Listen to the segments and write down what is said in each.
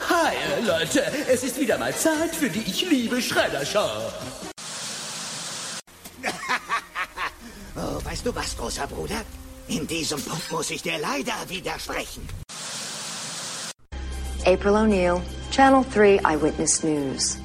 Hi, Leute, es ist wieder mal Zeit für die Ich liebe Schredder-Show. oh, weißt du was, großer Bruder? In diesem Punkt muss ich dir leider widersprechen. April O'Neil, Channel 3 Eyewitness News.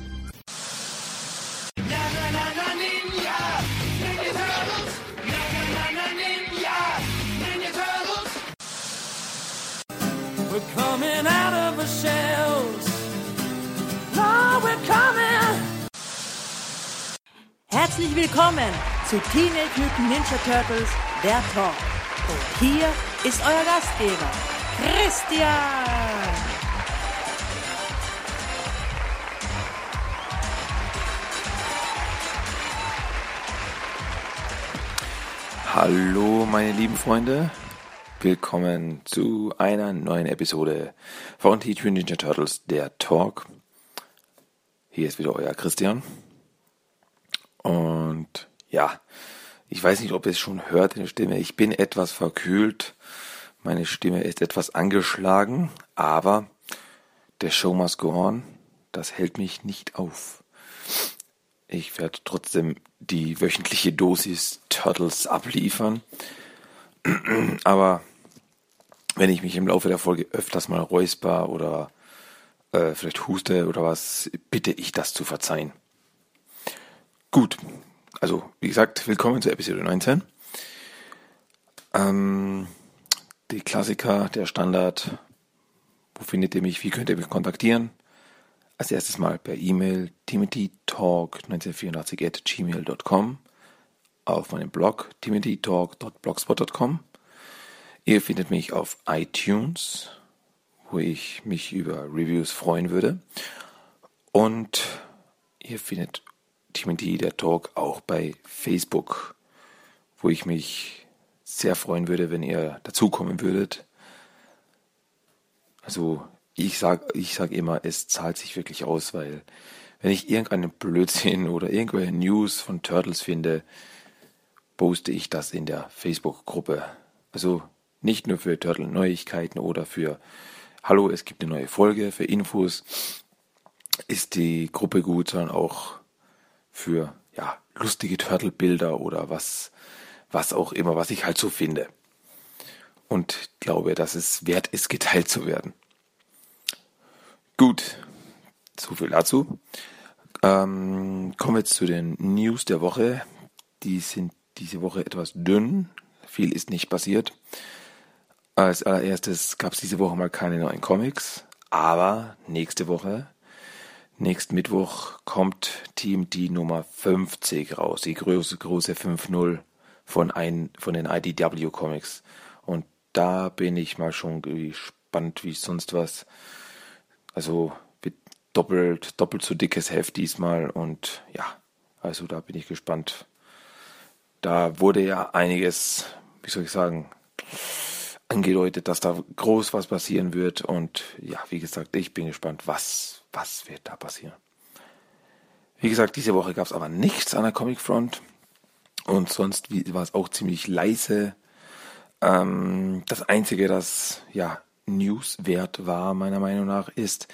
Herzlich willkommen zu Teenage Mutant Ninja Turtles, der Talk. Und hier ist euer Gastgeber, Christian. Hallo meine lieben Freunde, willkommen zu einer neuen Episode von Teenage Mutant Ninja Turtles, der Talk. Hier ist wieder euer Christian. Und ja, ich weiß nicht, ob ihr es schon hört in der Stimme. Ich bin etwas verkühlt. Meine Stimme ist etwas angeschlagen, aber der Show must go on. Das hält mich nicht auf. Ich werde trotzdem die wöchentliche Dosis Turtles abliefern. Aber wenn ich mich im Laufe der Folge öfters mal räusper oder äh, vielleicht huste oder was, bitte ich das zu verzeihen. Gut, also wie gesagt, willkommen zur Episode 19. Ähm, die Klassiker, der Standard. Wo findet ihr mich? Wie könnt ihr mich kontaktieren? Als erstes mal per E-Mail timothytalk1984 at gmail.com auf meinem Blog timothytalk.blogspot.com. Ihr findet mich auf iTunes, wo ich mich über Reviews freuen würde. Und ihr findet Timothy der Talk auch bei Facebook, wo ich mich sehr freuen würde, wenn ihr dazukommen würdet. Also ich sag, ich sag immer, es zahlt sich wirklich aus, weil wenn ich irgendeinen Blödsinn oder irgendwelche News von Turtles finde, poste ich das in der Facebook-Gruppe. Also nicht nur für Turtle-Neuigkeiten oder für Hallo, es gibt eine neue Folge, für Infos ist die Gruppe gut, sondern auch für ja, lustige Turtle-Bilder oder was, was auch immer, was ich halt so finde. Und glaube, dass es wert ist, geteilt zu werden. Gut, so viel dazu. Ähm, kommen wir jetzt zu den News der Woche. Die sind diese Woche etwas dünn. Viel ist nicht passiert. Als allererstes gab es diese Woche mal keine neuen Comics. Aber nächste Woche, nächsten Mittwoch, kommt Team D Nummer 50 raus. Die große, große 5-0 von, von den IDW Comics. Und da bin ich mal schon gespannt wie sonst was. Also wird doppelt, doppelt so dickes Heft diesmal und ja, also da bin ich gespannt. Da wurde ja einiges, wie soll ich sagen, angedeutet, dass da groß was passieren wird und ja, wie gesagt, ich bin gespannt, was, was wird da passieren. Wie gesagt, diese Woche gab es aber nichts an der Comic Front und sonst war es auch ziemlich leise. Ähm, das Einzige, das ja Newswert war, meiner Meinung nach, ist,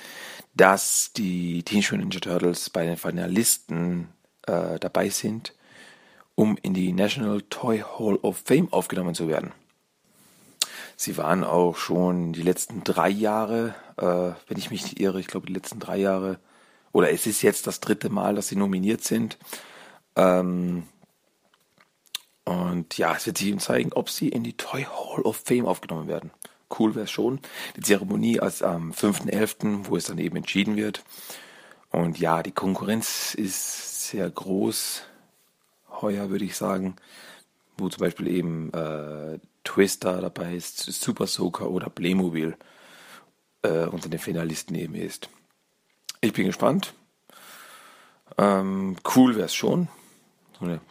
dass die Teenage Mutant Ninja Turtles bei den Finalisten äh, dabei sind, um in die National Toy Hall of Fame aufgenommen zu werden. Sie waren auch schon die letzten drei Jahre, äh, wenn ich mich nicht irre, ich glaube die letzten drei Jahre, oder es ist jetzt das dritte Mal, dass sie nominiert sind. Ähm, und ja, es wird sich eben zeigen, ob sie in die Toy Hall of Fame aufgenommen werden cool wäre es schon. Die Zeremonie ist am 5.11., wo es dann eben entschieden wird. Und ja, die Konkurrenz ist sehr groß, heuer würde ich sagen, wo zum Beispiel eben äh, Twister dabei ist, Super Soaker oder Playmobil äh, unter den Finalisten eben ist. Ich bin gespannt. Ähm, cool wäre es schon. So eine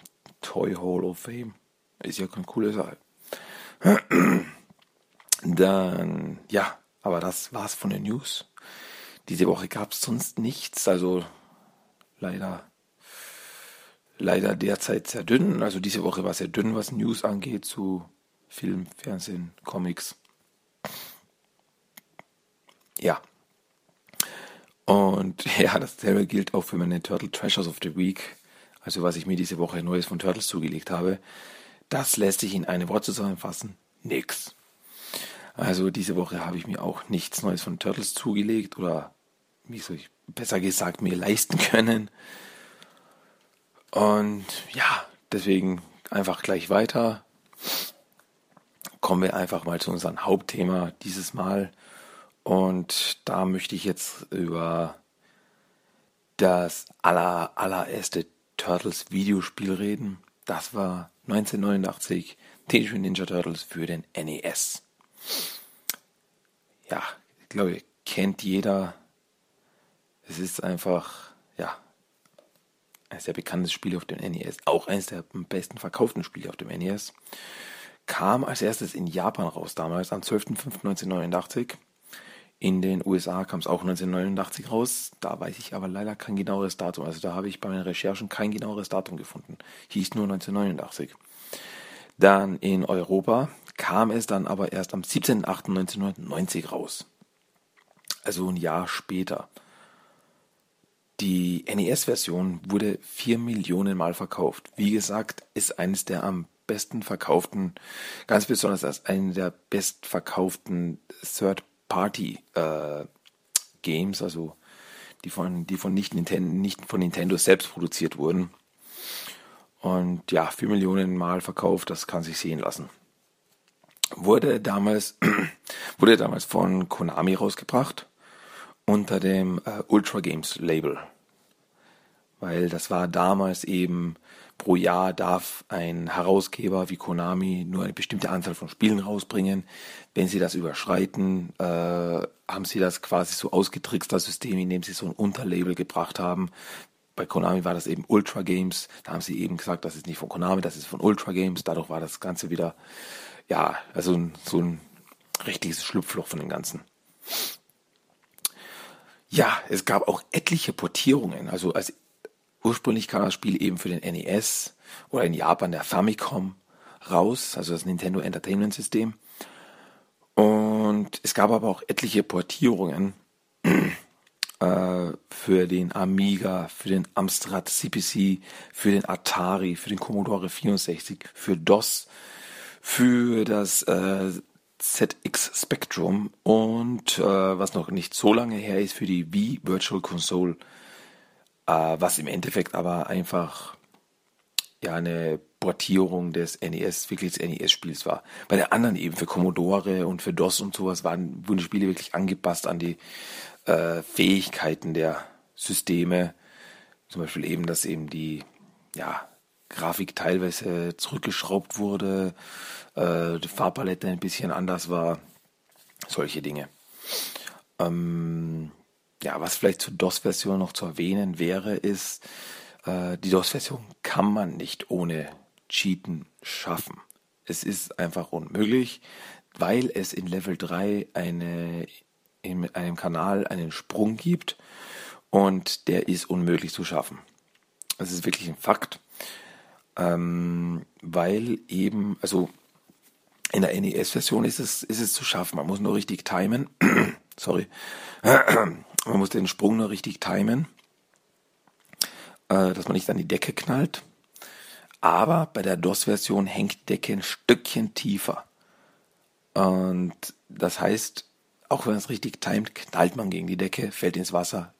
Toy Hall of Fame. Ist ja keine coole Sache. Dann, ja, aber das war's von den News. Diese Woche gab's sonst nichts, also leider, leider derzeit sehr dünn. Also diese Woche war sehr dünn, was News angeht zu Film, Fernsehen, Comics. Ja. Und ja, dasselbe gilt auch für meine Turtle Treasures of the Week, also was ich mir diese Woche Neues von Turtles zugelegt habe. Das lässt sich in eine Wort zusammenfassen. Nix. Also diese Woche habe ich mir auch nichts Neues von Turtles zugelegt oder, wie soll ich besser gesagt, mir leisten können. Und ja, deswegen einfach gleich weiter. Kommen wir einfach mal zu unserem Hauptthema dieses Mal. Und da möchte ich jetzt über das aller, allererste Turtles Videospiel reden. Das war 1989 Teenage Ninja Turtles für den NES. Ja, ich glaube, kennt jeder. Es ist einfach, ja, eines der bekanntesten Spiele auf dem NES, auch eines der besten verkauften Spiele auf dem NES. Kam als erstes in Japan raus damals, am 12.05.1989. In den USA kam es auch 1989 raus. Da weiß ich aber leider kein genaueres Datum. Also da habe ich bei meinen Recherchen kein genaueres Datum gefunden. Hieß nur 1989. Dann in Europa kam es dann aber erst am 17.08.1990 raus. Also ein Jahr später. Die NES-Version wurde vier Millionen Mal verkauft. Wie gesagt, ist eines der am besten verkauften, ganz besonders als eine der bestverkauften Third Party-Games, äh, also die von, die von nicht, Nintendo, nicht von Nintendo selbst produziert wurden. Und ja, 4 Millionen Mal verkauft, das kann sich sehen lassen. Wurde damals, wurde damals von Konami rausgebracht unter dem äh, Ultra Games Label. Weil das war damals eben pro Jahr darf ein Herausgeber wie Konami nur eine bestimmte Anzahl von Spielen rausbringen. Wenn sie das überschreiten, äh, haben sie das quasi so ausgetrickst, das System, indem sie so ein Unterlabel gebracht haben. Bei Konami war das eben Ultra Games. Da haben sie eben gesagt, das ist nicht von Konami, das ist von Ultra Games. Dadurch war das Ganze wieder, ja, also so ein richtiges Schlupfloch von dem Ganzen. Ja, es gab auch etliche Portierungen. Also als Ursprünglich kam das Spiel eben für den NES oder in Japan der Famicom raus, also das Nintendo Entertainment System. Und es gab aber auch etliche Portierungen äh, für den Amiga, für den Amstrad CPC, für den Atari, für den Commodore 64, für DOS, für das äh, ZX Spectrum und äh, was noch nicht so lange her ist, für die Wii Virtual Console was im Endeffekt aber einfach ja eine Portierung des NES, wirklich des NES-Spiels war. Bei der anderen eben für Commodore und für DOS und sowas waren, wurden die Spiele wirklich angepasst an die äh, Fähigkeiten der Systeme. Zum Beispiel eben, dass eben die ja, Grafik teilweise zurückgeschraubt wurde, äh, die Farbpalette ein bisschen anders war, solche Dinge. Ähm, ja, was vielleicht zur DOS-Version noch zu erwähnen wäre, ist, äh, die DOS-Version kann man nicht ohne Cheaten schaffen. Es ist einfach unmöglich, weil es in Level 3 eine, in einem Kanal einen Sprung gibt und der ist unmöglich zu schaffen. Das ist wirklich ein Fakt, ähm, weil eben, also in der NES-Version ist es, ist es zu schaffen. Man muss nur richtig timen. Sorry. Man muss den Sprung nur richtig timen, äh, dass man nicht an die Decke knallt. Aber bei der DOS-Version hängt Decke ein Stückchen tiefer. Und das heißt, auch wenn es richtig timet, knallt man gegen die Decke, fällt ins Wasser,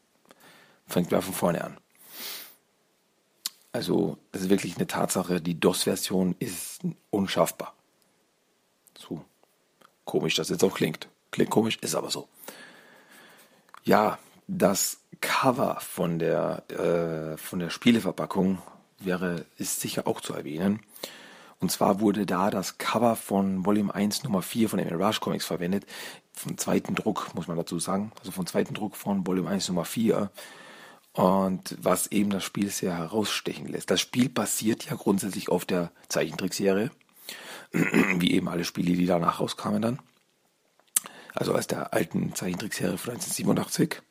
fängt wieder von vorne an. Also, das ist wirklich eine Tatsache. Die DOS-Version ist unschaffbar. So komisch das jetzt auch klingt. Klingt komisch, ist aber so. Ja, das Cover von der, äh, von der Spieleverpackung wäre, ist sicher auch zu erwähnen. Und zwar wurde da das Cover von Volume 1 Nummer 4 von den Mirage Comics verwendet. Vom zweiten Druck, muss man dazu sagen. Also vom zweiten Druck von Volume 1 Nummer 4. Und was eben das Spiel sehr herausstechen lässt. Das Spiel basiert ja grundsätzlich auf der Zeichentrickserie. Wie eben alle Spiele, die danach rauskamen dann also aus der alten Zeichentrickserie von 1987.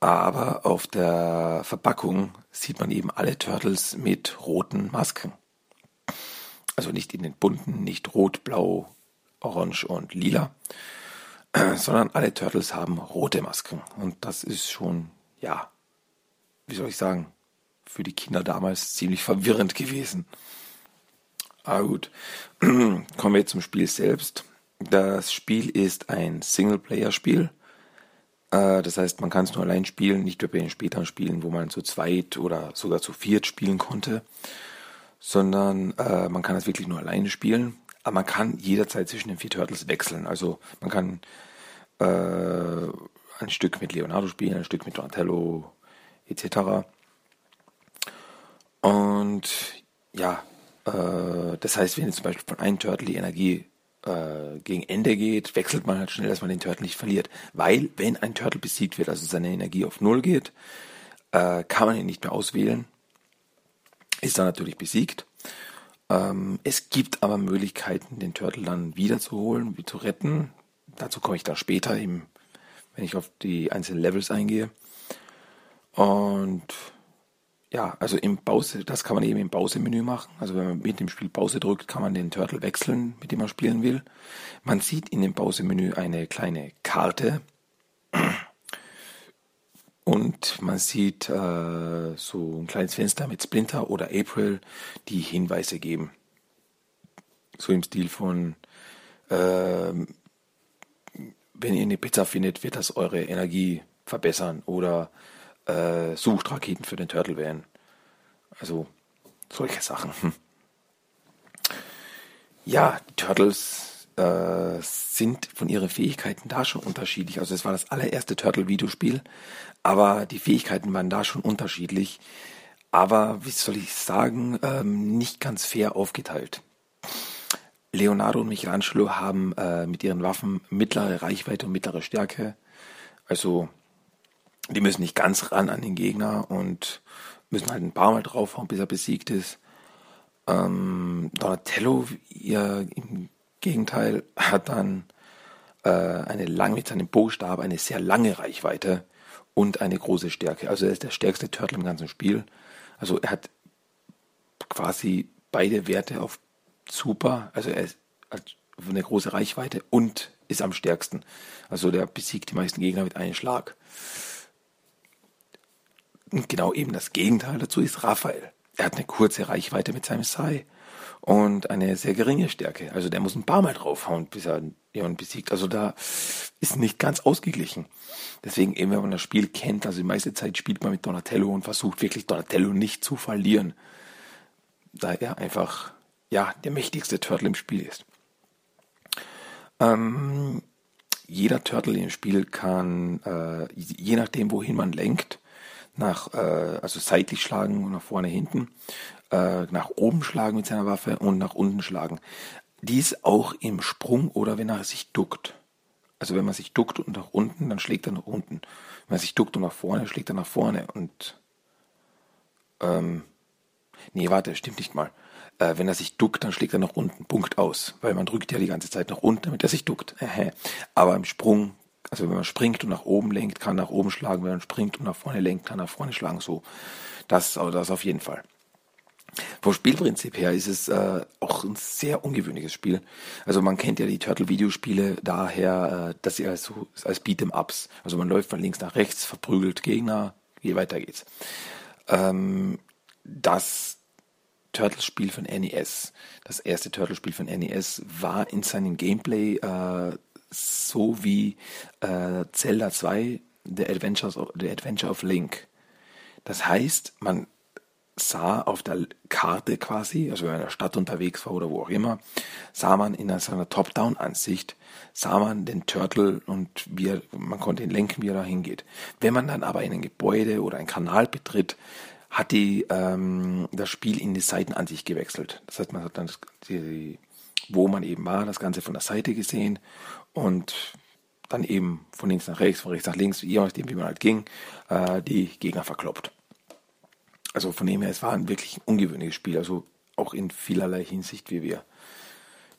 Aber auf der Verpackung sieht man eben alle Turtles mit roten Masken. Also nicht in den bunten, nicht rot, blau, orange und lila, sondern alle Turtles haben rote Masken. Und das ist schon ja, wie soll ich sagen, für die Kinder damals ziemlich verwirrend gewesen. Ah gut, kommen wir zum Spiel selbst. Das Spiel ist ein Singleplayer-Spiel. Äh, das heißt, man kann es nur allein spielen, nicht wie bei den späteren Spielen, wo man zu zweit oder sogar zu viert spielen konnte, sondern äh, man kann es wirklich nur alleine spielen. Aber man kann jederzeit zwischen den vier Turtles wechseln. Also man kann äh, ein Stück mit Leonardo spielen, ein Stück mit Donatello etc. Und ja, äh, das heißt, wenn jetzt zum Beispiel von einem Turtle die Energie äh, gegen Ende geht, wechselt man halt schnell, dass man den Turtle nicht verliert. Weil, wenn ein Turtle besiegt wird, also seine Energie auf Null geht, äh, kann man ihn nicht mehr auswählen. Ist dann natürlich besiegt. Ähm, es gibt aber Möglichkeiten, den Turtle dann wiederzuholen, wie zu retten. Dazu komme ich dann später, eben, wenn ich auf die einzelnen Levels eingehe. Und ja, also im Pause, das kann man eben im Pause-Menü machen. Also wenn man mit dem Spiel Pause drückt, kann man den Turtle wechseln, mit dem man spielen will. Man sieht in dem Pause-Menü eine kleine Karte und man sieht äh, so ein kleines Fenster mit Splinter oder April, die Hinweise geben. So im Stil von, äh, wenn ihr eine Pizza findet, wird das eure Energie verbessern oder äh, Suchtraketen für den Turtle wären. Also solche Sachen. Hm. Ja, die Turtles äh, sind von ihren Fähigkeiten da schon unterschiedlich. Also es war das allererste Turtle-Videospiel, aber die Fähigkeiten waren da schon unterschiedlich. Aber wie soll ich sagen, ähm, nicht ganz fair aufgeteilt. Leonardo und Michelangelo haben äh, mit ihren Waffen mittlere Reichweite und mittlere Stärke. Also die müssen nicht ganz ran an den Gegner und müssen halt ein paar Mal draufhauen, bis er besiegt ist. Ähm, Donatello, ihr im Gegenteil, hat dann äh, eine lang mit seinem Bostab eine sehr lange Reichweite und eine große Stärke. Also er ist der stärkste Turtle im ganzen Spiel. Also er hat quasi beide Werte auf super. Also er ist, hat eine große Reichweite und ist am stärksten. Also der besiegt die meisten Gegner mit einem Schlag. Genau eben das Gegenteil dazu ist Raphael. Er hat eine kurze Reichweite mit seinem Sai und eine sehr geringe Stärke. Also der muss ein paar Mal draufhauen, bis er jemanden besiegt. Also da ist nicht ganz ausgeglichen. Deswegen eben, wenn man das Spiel kennt, also die meiste Zeit spielt man mit Donatello und versucht wirklich Donatello nicht zu verlieren. Da er einfach, ja, der mächtigste Turtle im Spiel ist. Ähm, jeder Turtle im Spiel kann, äh, je nachdem, wohin man lenkt, nach, äh, also seitlich schlagen und nach vorne hinten, äh, nach oben schlagen mit seiner Waffe und nach unten schlagen. Dies auch im Sprung oder wenn er sich duckt. Also wenn man sich duckt und nach unten, dann schlägt er nach unten. Wenn man sich duckt und nach vorne, schlägt er nach vorne. Und ähm, nee, warte, stimmt nicht mal. Äh, wenn er sich duckt, dann schlägt er nach unten. Punkt aus. Weil man drückt ja die ganze Zeit nach unten, damit er sich duckt. Aber im Sprung also wenn man springt und nach oben lenkt, kann nach oben schlagen. Wenn man springt und nach vorne lenkt, kann nach vorne schlagen. So, das, das auf jeden Fall. Vom Spielprinzip her ist es äh, auch ein sehr ungewöhnliches Spiel. Also man kennt ja die Turtle-Videospiele daher, äh, dass sie als, als Beat'em-Ups, also man läuft von links nach rechts, verprügelt Gegner, je weiter geht's. Ähm, das Turtle-Spiel von NES, das erste Turtle-Spiel von NES, war in seinem Gameplay äh, so wie äh, Zelda 2, The, Adventures of, The Adventure of Link. Das heißt, man sah auf der Karte quasi, also wenn man in der Stadt unterwegs war oder wo auch immer, sah man in seiner Top-Down-Ansicht, sah man den Turtle und wie er, man konnte ihn lenken, wie er da hingeht. Wenn man dann aber in ein Gebäude oder ein Kanal betritt, hat die, ähm, das Spiel in die Seitenansicht gewechselt. Das heißt, man hat dann die, wo man eben war, das Ganze von der Seite gesehen und dann eben von links nach rechts, von rechts nach links, je nachdem, wie man halt ging, äh, die Gegner verkloppt. Also von dem her, es war ein wirklich ungewöhnliches Spiel, also auch in vielerlei Hinsicht, wie wir,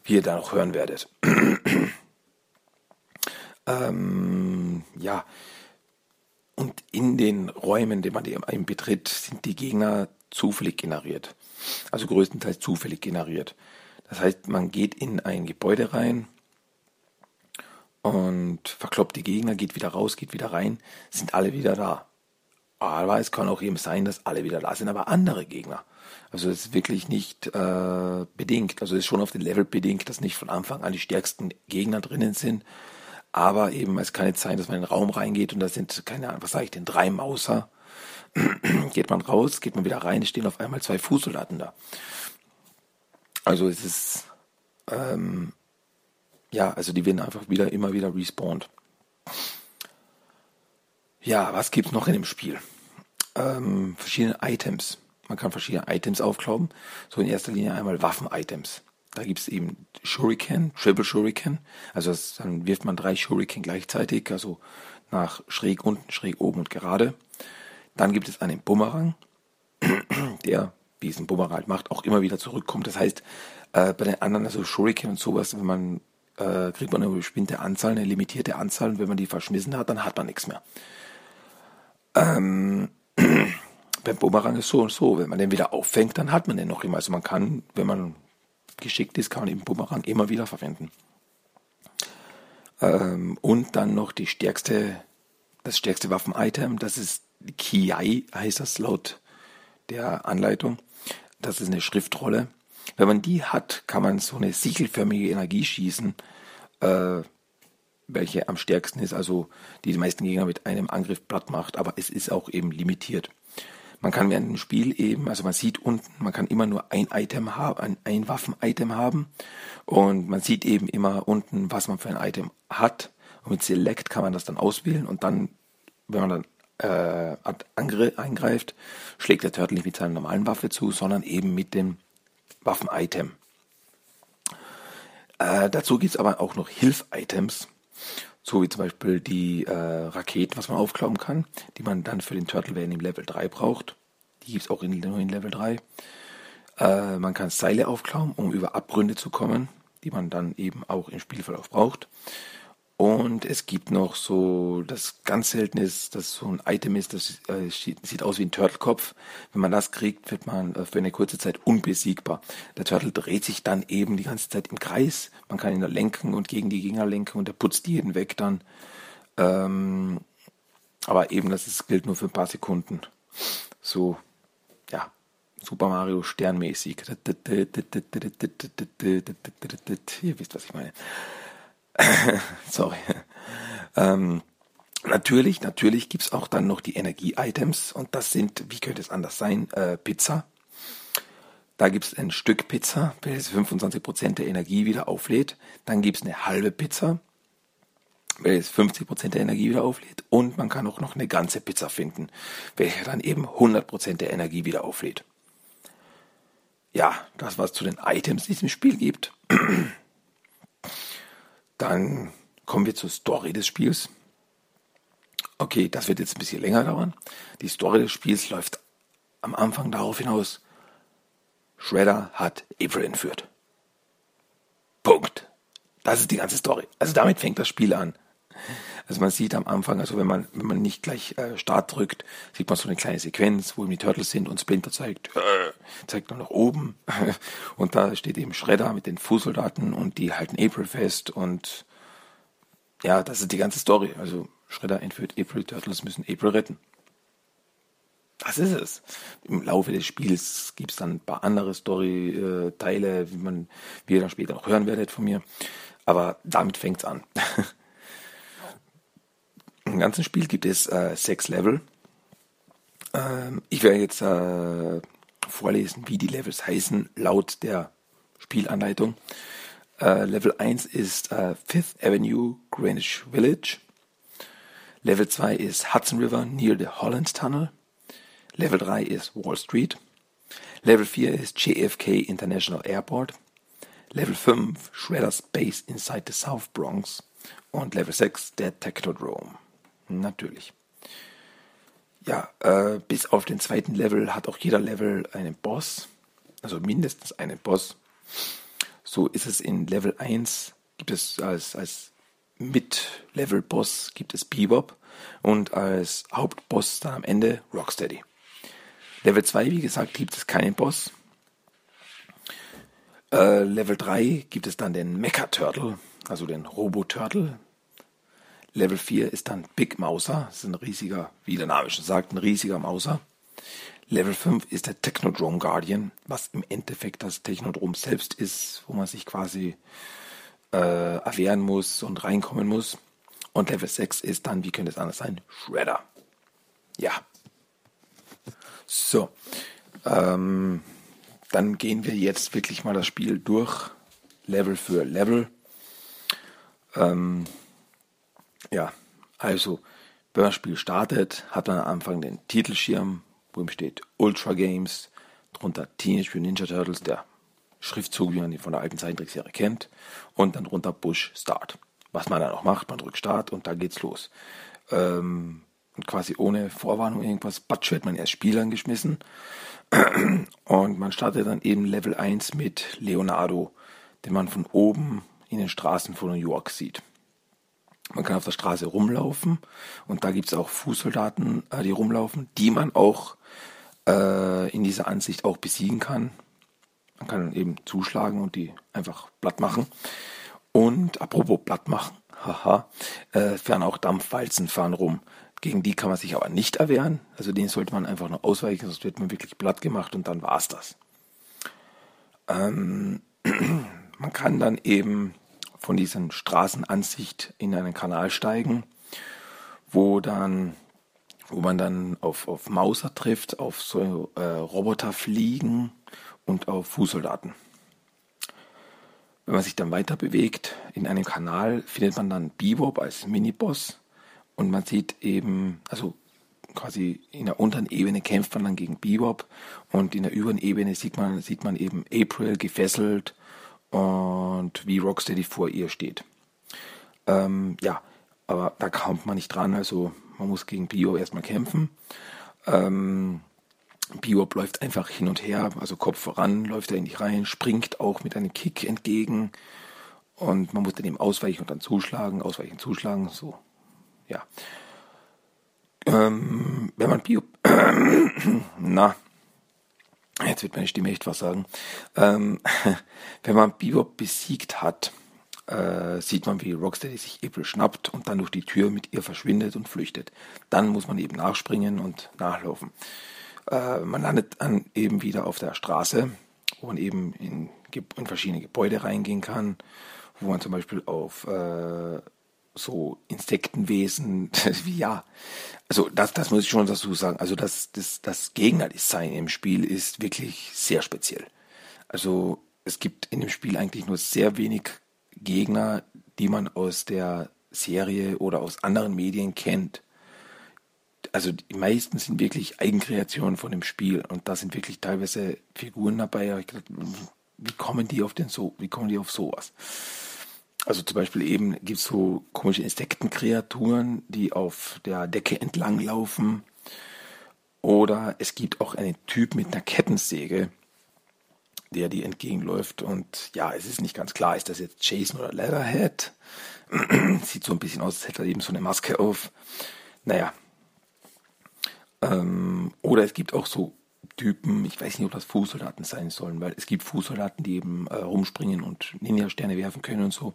wie ihr da noch hören werdet. ähm, ja, und in den Räumen, die man eben betritt, sind die Gegner zufällig generiert. Also größtenteils zufällig generiert. Das heißt, man geht in ein Gebäude rein, und verkloppt die Gegner, geht wieder raus, geht wieder rein, sind alle wieder da. Aber es kann auch eben sein, dass alle wieder da sind, aber andere Gegner. Also es ist wirklich nicht äh, bedingt. Also es ist schon auf den Level bedingt, dass nicht von Anfang an die stärksten Gegner drinnen sind. Aber eben, es kann jetzt sein, dass man in den Raum reingeht und da sind, keine Ahnung, was sage ich denn, drei Mauser. geht man raus, geht man wieder rein, stehen auf einmal zwei Fußsoldaten da. Also es ist, ähm, ja, also die werden einfach wieder, immer wieder respawned. Ja, was gibt's noch in dem Spiel? Ähm, verschiedene Items. Man kann verschiedene Items aufklauben. So in erster Linie einmal Waffen-Items. Da gibt's eben Shuriken, Triple Shuriken. Also das, dann wirft man drei Shuriken gleichzeitig, also nach schräg unten, schräg oben und gerade. Dann gibt es einen Bumerang, der, wie es ein Bumerang halt macht, auch immer wieder zurückkommt. Das heißt, äh, bei den anderen, also Shuriken und sowas, wenn man äh, kriegt man eine bestimmte Anzahl, eine limitierte Anzahl und wenn man die verschmissen hat, dann hat man nichts mehr. Ähm, beim Bumerang ist so und so, wenn man den wieder auffängt, dann hat man den noch immer. Also man kann, wenn man geschickt ist, kann man den Bumerang immer wieder verwenden. Ähm, und dann noch die stärkste, das stärkste Waffen-Item, das ist Kiai, heißt das laut der Anleitung. Das ist eine Schriftrolle. Wenn man die hat, kann man so eine sichelförmige Energie schießen, äh, welche am stärksten ist, also die die meisten Gegner mit einem Angriff platt macht, aber es ist auch eben limitiert. Man kann während dem Spiel eben, also man sieht unten, man kann immer nur ein Item haben, ein, ein Waffen-Item haben und man sieht eben immer unten, was man für ein Item hat und mit Select kann man das dann auswählen und dann, wenn man dann äh, eingreift, schlägt der Turtle nicht mit seiner normalen Waffe zu, sondern eben mit dem Waffen-Item. Äh, dazu gibt es aber auch noch Hilf-Items, so wie zum Beispiel die äh, Raketen, was man aufklauen kann, die man dann für den Turtle Van im Level 3 braucht. Die gibt es auch in, in Level 3. Äh, man kann Seile aufklauen, um über Abgründe zu kommen, die man dann eben auch im Spielverlauf braucht. Und es gibt noch so, das ganz selten ist, dass so ein Item ist, das äh, sieht aus wie ein Turtle-Kopf. Wenn man das kriegt, wird man äh, für eine kurze Zeit unbesiegbar. Der Turtle dreht sich dann eben die ganze Zeit im Kreis. Man kann ihn da lenken und gegen die Gegner lenken und der putzt jeden weg dann. Ähm, aber eben, das ist, gilt nur für ein paar Sekunden. So, ja, Super Mario Sternmäßig. Ihr wisst, was ich meine. Sorry. Ähm, natürlich, natürlich gibt's auch dann noch die Energie-Items und das sind, wie könnte es anders sein, äh, Pizza. Da gibt's ein Stück Pizza, welches 25% der Energie wieder auflädt. Dann gibt's eine halbe Pizza, welches 50% der Energie wieder auflädt. Und man kann auch noch eine ganze Pizza finden, welche dann eben 100% der Energie wieder auflädt. Ja, das was zu den Items, die es im Spiel gibt. Dann kommen wir zur Story des Spiels. Okay, das wird jetzt ein bisschen länger dauern. Die Story des Spiels läuft am Anfang darauf hinaus, Shredder hat April entführt. Punkt. Das ist die ganze Story. Also damit fängt das Spiel an. Also man sieht am Anfang, also wenn man, wenn man nicht gleich äh, Start drückt, sieht man so eine kleine Sequenz, wo eben die Turtles sind und Splinter zeigt, äh, zeigt nur nach oben. und da steht eben Shredder mit den Fußsoldaten und die halten April fest und ja, das ist die ganze Story. Also Shredder entführt April, Turtles müssen April retten. Das ist es. Im Laufe des Spiels gibt es dann ein paar andere Story-Teile, wie man, wie ihr dann später noch hören werdet von mir. Aber damit fängt's an. Im ganzen Spiel gibt es äh, sechs Level. Ähm, ich werde jetzt äh, vorlesen, wie die Levels heißen, laut der Spielanleitung. Äh, Level 1 ist äh, Fifth Avenue, Greenwich Village. Level 2 ist Hudson River near the Holland Tunnel. Level 3 ist Wall Street. Level 4 ist JFK International Airport. Level 5 Shredder's Base inside the South Bronx. Und Level 6 der Technodrome. Natürlich. Ja, äh, bis auf den zweiten Level hat auch jeder Level einen Boss. Also mindestens einen Boss. So ist es in Level 1, gibt es als, als Mid-Level-Boss gibt es Bebop und als Hauptboss dann am Ende Rocksteady. Level 2, wie gesagt, gibt es keinen Boss. Äh, Level 3 gibt es dann den Mecha Turtle, also den Robo Turtle, Level 4 ist dann Big Mauser, das ist ein riesiger, wie der Name schon sagt, ein riesiger Mauser. Level 5 ist der Technodrome Guardian, was im Endeffekt das Technodrome selbst ist, wo man sich quasi äh, erwehren muss und reinkommen muss. Und Level 6 ist dann, wie könnte es anders sein, Shredder. Ja. So. Ähm, dann gehen wir jetzt wirklich mal das Spiel durch, Level für Level. Ähm, ja, also, wenn man das Spiel startet, hat man am Anfang den Titelschirm, wo ihm steht Ultra Games, drunter Teenage Mutant Ninja Turtles, der Schriftzug, wie man ihn von der alten Zeichentrickserie kennt, und dann drunter Bush Start. Was man dann auch macht, man drückt Start und da geht's los. Ähm, und quasi ohne Vorwarnung irgendwas, Batsch wird man erst Spielern geschmissen. Und man startet dann eben Level 1 mit Leonardo, den man von oben in den Straßen von New York sieht. Man kann auf der Straße rumlaufen und da gibt es auch Fußsoldaten, äh, die rumlaufen, die man auch äh, in dieser Ansicht auch besiegen kann. Man kann eben zuschlagen und die einfach platt machen. Und apropos platt machen, haha, äh, fahren auch Dampfwalzen fahren rum. Gegen die kann man sich aber nicht erwehren. Also denen sollte man einfach nur ausweichen, sonst wird man wirklich platt gemacht und dann war's das. Ähm, man kann dann eben von dieser Straßenansicht in einen Kanal steigen, wo dann wo man dann auf, auf Mauser trifft, auf so äh, Roboter fliegen und auf Fußsoldaten. Wenn man sich dann weiter bewegt in einem Kanal, findet man dann Bebop als Miniboss und man sieht eben, also quasi in der unteren Ebene kämpft man dann gegen Bebop und in der überen Ebene sieht man, sieht man eben April gefesselt und wie Rocksteady vor ihr steht. Ähm, ja, aber da kommt man nicht dran, also man muss gegen Bebop erstmal kämpfen. Ähm, Bebop läuft einfach hin und her, also Kopf voran, läuft er in die rein, springt auch mit einem Kick entgegen und man muss dann eben ausweichen und dann zuschlagen, ausweichen, zuschlagen, so, ja. Ähm, wenn man Bebop, na, jetzt wird meine Stimme echt was sagen, ähm, wenn man Bebop besiegt hat, äh, sieht man, wie Rocksteady sich April schnappt und dann durch die Tür mit ihr verschwindet und flüchtet. Dann muss man eben nachspringen und nachlaufen. Äh, man landet dann eben wieder auf der Straße, wo man eben in, in verschiedene Gebäude reingehen kann, wo man zum Beispiel auf äh, so Insektenwesen, wie ja, also das, das muss ich schon dazu sagen. Also das, das, das Gegnerdesign im Spiel ist wirklich sehr speziell. Also es gibt in dem Spiel eigentlich nur sehr wenig Gegner, die man aus der Serie oder aus anderen Medien kennt also die meisten sind wirklich Eigenkreationen von dem Spiel und da sind wirklich teilweise Figuren dabei. wie kommen die auf den so, wie kommen die auf sowas? Also zum Beispiel eben gibt es so komische Insektenkreaturen, die auf der Decke entlang laufen. Oder es gibt auch einen Typ mit einer Kettensäge, der dir entgegenläuft. Und ja, es ist nicht ganz klar, ist das jetzt Jason oder Leatherhead? Sieht so ein bisschen aus, als hätte er eben so eine Maske auf. Naja, ähm, oder es gibt auch so Typen, ich weiß nicht, ob das Fußsoldaten sein sollen, weil es gibt Fußsoldaten, die eben äh, rumspringen und Ninja-Sterne werfen können und so.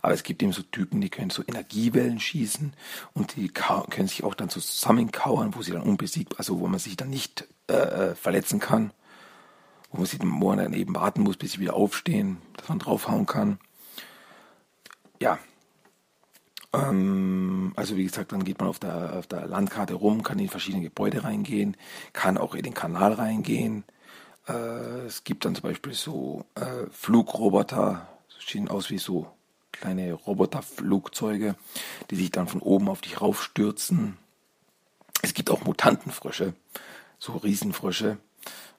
Aber es gibt eben so Typen, die können so Energiewellen schießen und die können sich auch dann zusammenkauern, wo sie dann unbesiegt, also wo man sich dann nicht äh, äh verletzen kann, wo man sich dann eben warten muss, bis sie wieder aufstehen, dass man draufhauen kann. Ja, also wie gesagt, dann geht man auf der, auf der Landkarte rum, kann in verschiedene Gebäude reingehen, kann auch in den Kanal reingehen. Äh, es gibt dann zum Beispiel so äh, Flugroboter, sehen aus wie so kleine Roboterflugzeuge, die sich dann von oben auf dich raufstürzen. Es gibt auch Mutantenfrösche, so Riesenfrösche.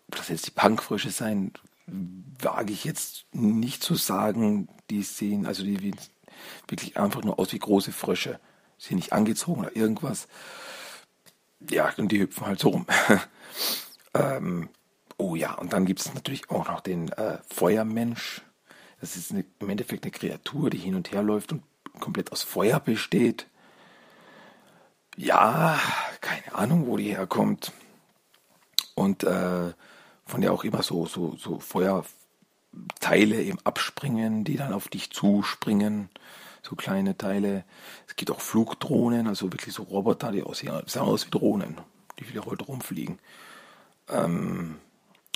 Ob das jetzt die Punkfrösche sein, wage ich jetzt nicht zu sagen. Die sehen, also die wirklich einfach nur aus wie große Frösche. Sind nicht angezogen oder irgendwas. Ja, und die hüpfen halt so rum. ähm, oh ja, und dann gibt es natürlich auch noch den äh, Feuermensch. Das ist eine, im Endeffekt eine Kreatur, die hin und her läuft und komplett aus Feuer besteht. Ja, keine Ahnung, wo die herkommt. Und äh, von der auch immer so, so, so Feuerteile eben abspringen, die dann auf dich zuspringen so kleine Teile. Es gibt auch Flugdrohnen, also wirklich so Roboter, die aussehen, sehen aus wie Drohnen, die wieder heute rumfliegen. Ähm,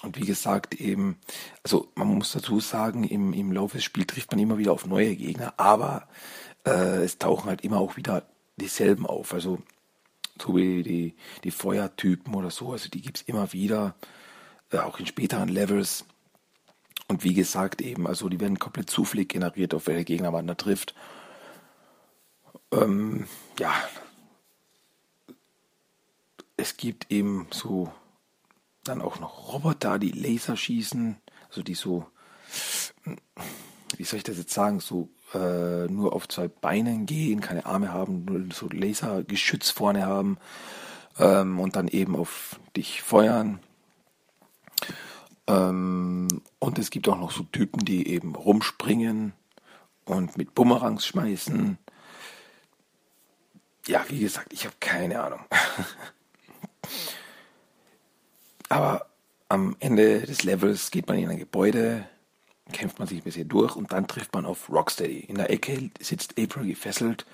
und wie gesagt, eben, also man muss dazu sagen, im, im Laufe des Spiels trifft man immer wieder auf neue Gegner, aber äh, es tauchen halt immer auch wieder dieselben auf. Also so wie die, die Feuertypen oder so, also die gibt es immer wieder, äh, auch in späteren Levels. Und wie gesagt eben, also die werden komplett zufällig generiert, auf welche Gegner man da trifft. Ähm, ja, es gibt eben so dann auch noch Roboter, die Laser schießen, also die so, wie soll ich das jetzt sagen, so äh, nur auf zwei Beinen gehen, keine Arme haben, nur so Lasergeschütz vorne haben ähm, und dann eben auf dich feuern. Ähm, und es gibt auch noch so Typen, die eben rumspringen und mit Bumerangs schmeißen. Ja, wie gesagt, ich habe keine Ahnung. Aber am Ende des Levels geht man in ein Gebäude, kämpft man sich ein bisschen durch und dann trifft man auf Rocksteady. In der Ecke sitzt April gefesselt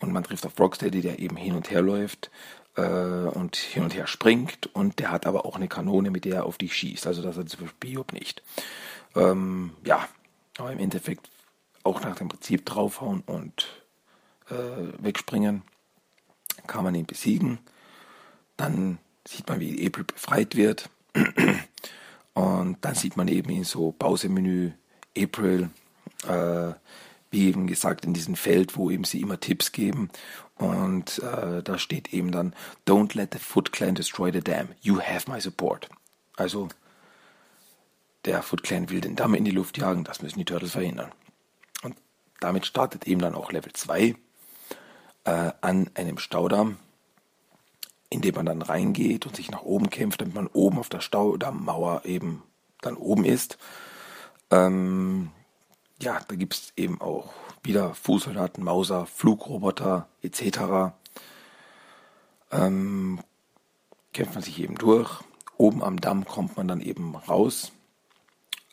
und man trifft auf Rocksteady, der eben hin und her läuft äh, und hin und her springt und der hat aber auch eine Kanone, mit der er auf dich schießt. Also das hat zum Beispiel Biob nicht. Ähm, ja, aber im Endeffekt auch nach dem Prinzip draufhauen und äh, wegspringen kann man ihn besiegen. Dann sieht man, wie April befreit wird. Und dann sieht man eben in so Pausemenü April, äh, wie eben gesagt, in diesem Feld, wo eben sie immer Tipps geben. Und äh, da steht eben dann, Don't let the Foot Clan destroy the dam. You have my support. Also der Foot Clan will den Damm in die Luft jagen, das müssen die Turtles verhindern. Und damit startet eben dann auch Level 2 äh, an einem Staudamm, in dem man dann reingeht und sich nach oben kämpft, damit man oben auf der Staudammmauer eben dann oben ist. Ähm, ja, da gibt es eben auch wieder Fußsoldaten, Mauser, Flugroboter etc. Ähm, kämpft man sich eben durch. Oben am Damm kommt man dann eben raus,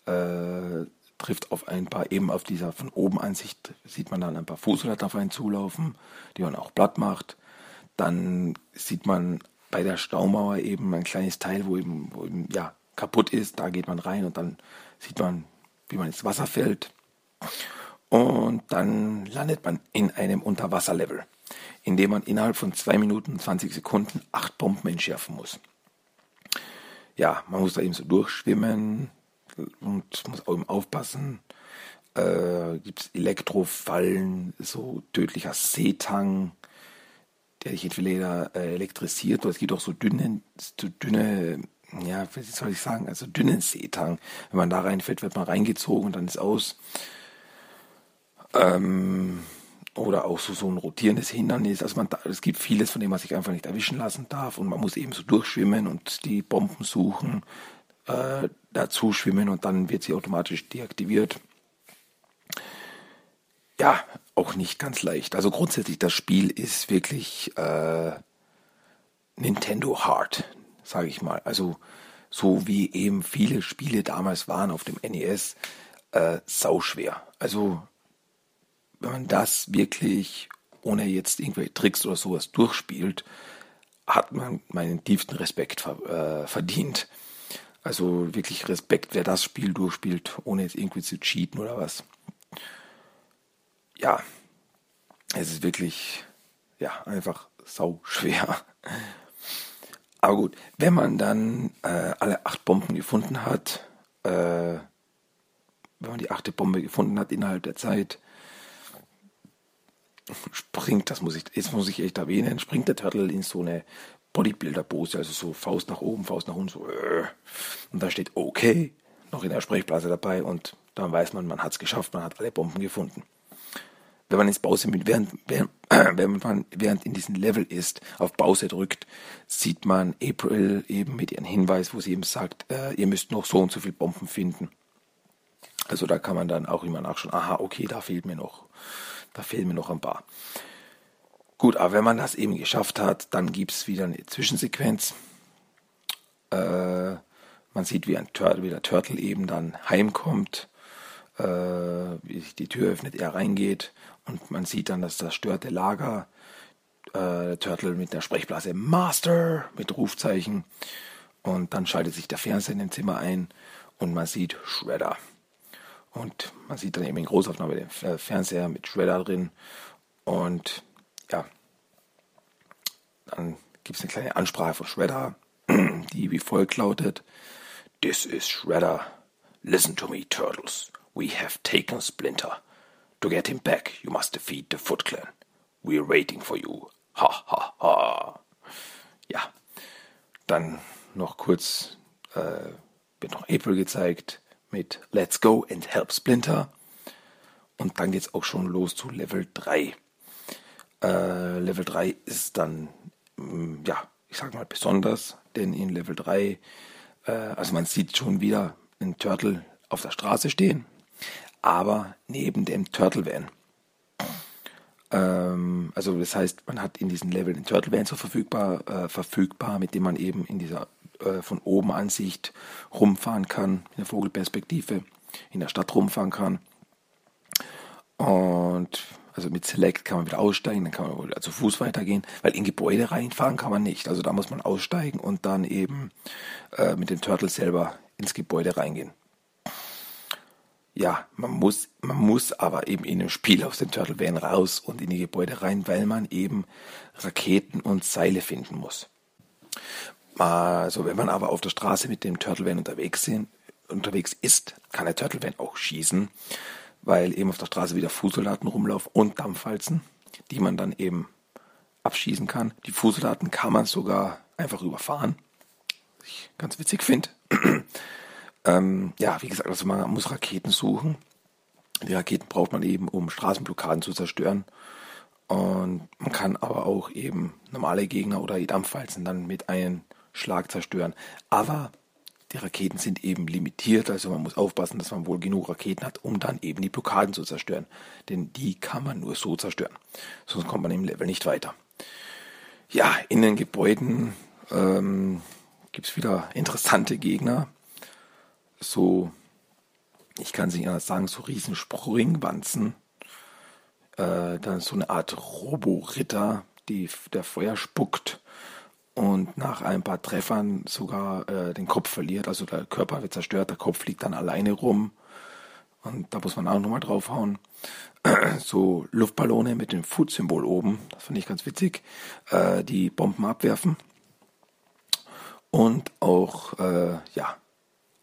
äh, trifft auf ein paar, eben auf dieser von oben Ansicht sieht man dann ein paar Fußsoldaten auf einen zulaufen, die man auch platt macht. Dann sieht man bei der Staumauer eben ein kleines Teil, wo eben, wo eben ja, kaputt ist. Da geht man rein und dann sieht man, wie man ins Wasser fällt. Und dann landet man in einem Unterwasserlevel, in dem man innerhalb von 2 Minuten und 20 Sekunden acht Bomben entschärfen muss. Ja, man muss da eben so durchschwimmen und muss auch eben aufpassen. Äh, Gibt es Elektrofallen, so tödlicher Seetang, der dich entweder äh, elektrisiert oder es gibt auch so dünne, so dünne, ja, wie soll ich sagen, also dünnen Seetang. Wenn man da reinfällt, wird man reingezogen und dann ist aus. Ähm, oder auch so, so ein rotierendes Hindernis. Also man, es gibt vieles, von dem man sich einfach nicht erwischen lassen darf und man muss eben so durchschwimmen und die Bomben suchen, äh, dazu schwimmen und dann wird sie automatisch deaktiviert. Ja, auch nicht ganz leicht. Also grundsätzlich, das Spiel ist wirklich äh, Nintendo Hard, sage ich mal. Also so wie eben viele Spiele damals waren auf dem NES, äh, sauschwer. Also wenn man das wirklich ohne jetzt irgendwelche Tricks oder sowas durchspielt, hat man meinen tiefsten Respekt äh, verdient. Also wirklich Respekt, wer das Spiel durchspielt, ohne jetzt irgendwie zu cheaten oder was ja, es ist wirklich, ja, einfach sau schwer. Aber gut, wenn man dann äh, alle acht Bomben gefunden hat, äh, wenn man die achte Bombe gefunden hat innerhalb der Zeit, springt, das muss ich, jetzt muss ich echt erwähnen, springt der Turtle in so eine Bodybuilder-Pose, also so Faust nach oben, Faust nach unten, so, äh, und da steht okay, noch in der Sprechblase dabei und dann weiß man, man hat es geschafft, man hat alle Bomben gefunden. Wenn man ins Pause mit, während, während, wenn man während in diesem Level ist, auf Pause drückt, sieht man April eben mit ihrem Hinweis, wo sie eben sagt, äh, ihr müsst noch so und so viel Bomben finden. Also da kann man dann auch immer nachschauen, aha, okay, da fehlt mir noch, da fehlen mir noch ein paar. Gut, aber wenn man das eben geschafft hat, dann gibt es wieder eine Zwischensequenz. Äh, man sieht, wie, ein Turtle, wie der Turtle eben dann heimkommt, äh, wie sich die Tür öffnet, er reingeht und man sieht dann das zerstörte Lager. Äh, Turtle mit der Sprechblase Master mit Rufzeichen. Und dann schaltet sich der Fernseher in dem Zimmer ein und man sieht Shredder. Und man sieht dann eben in Großaufnahme den Fernseher mit Shredder drin. Und ja, dann gibt es eine kleine Ansprache von Shredder, die wie folgt lautet: This is Shredder. Listen to me, Turtles. We have taken Splinter. To get him back, you must defeat the Foot Clan. We're waiting for you. Ha ha ha. Ja, dann noch kurz äh, wird noch April gezeigt mit Let's Go and Help Splinter. Und dann geht es auch schon los zu Level 3. Äh, Level 3 ist dann, mh, mm, ja, ich sag mal besonders, denn in Level 3, äh, also man sieht schon wieder einen Turtle auf der Straße stehen, aber neben dem Turtle Van. Ähm, also das heißt, man hat in diesem Level den Turtle Van so verfügbar, äh, verfügbar, mit dem man eben in dieser äh, von oben Ansicht rumfahren kann, in der Vogelperspektive, in der Stadt rumfahren kann. Und also mit Select kann man wieder aussteigen, dann kann man wieder zu Fuß weitergehen, weil in Gebäude reinfahren kann man nicht. Also da muss man aussteigen und dann eben äh, mit dem Turtle selber ins Gebäude reingehen. Ja, man muss, man muss aber eben in dem Spiel aus dem Turtle Van raus und in die Gebäude rein, weil man eben Raketen und Seile finden muss. Also wenn man aber auf der Straße mit dem Turtle Van unterwegs, sind, unterwegs ist, kann der Turtle Van auch schießen, weil eben auf der Straße wieder Fußsoldaten rumlaufen und Dampfwalzen, die man dann eben abschießen kann. Die Fußsoldaten kann man sogar einfach überfahren, was ich ganz witzig finde. ähm, ja, wie gesagt, also man muss Raketen suchen. Die Raketen braucht man eben, um Straßenblockaden zu zerstören. Und man kann aber auch eben normale Gegner oder die Dampfwalzen dann mit einem Schlag zerstören. Aber die Raketen sind eben limitiert, also man muss aufpassen, dass man wohl genug Raketen hat, um dann eben die Blockaden zu zerstören. Denn die kann man nur so zerstören. Sonst kommt man im Level nicht weiter. Ja, in den Gebäuden ähm, gibt es wieder interessante Gegner. So, ich kann es nicht anders sagen, so riesen Springwanzen. Äh, dann so eine Art Robo-Ritter, der Feuer spuckt und nach ein paar Treffern sogar äh, den Kopf verliert. Also der Körper wird zerstört, der Kopf liegt dann alleine rum. Und da muss man auch nochmal draufhauen. so Luftballone mit dem Food-Symbol oben, das fand ich ganz witzig, äh, die Bomben abwerfen. Und auch, äh, ja,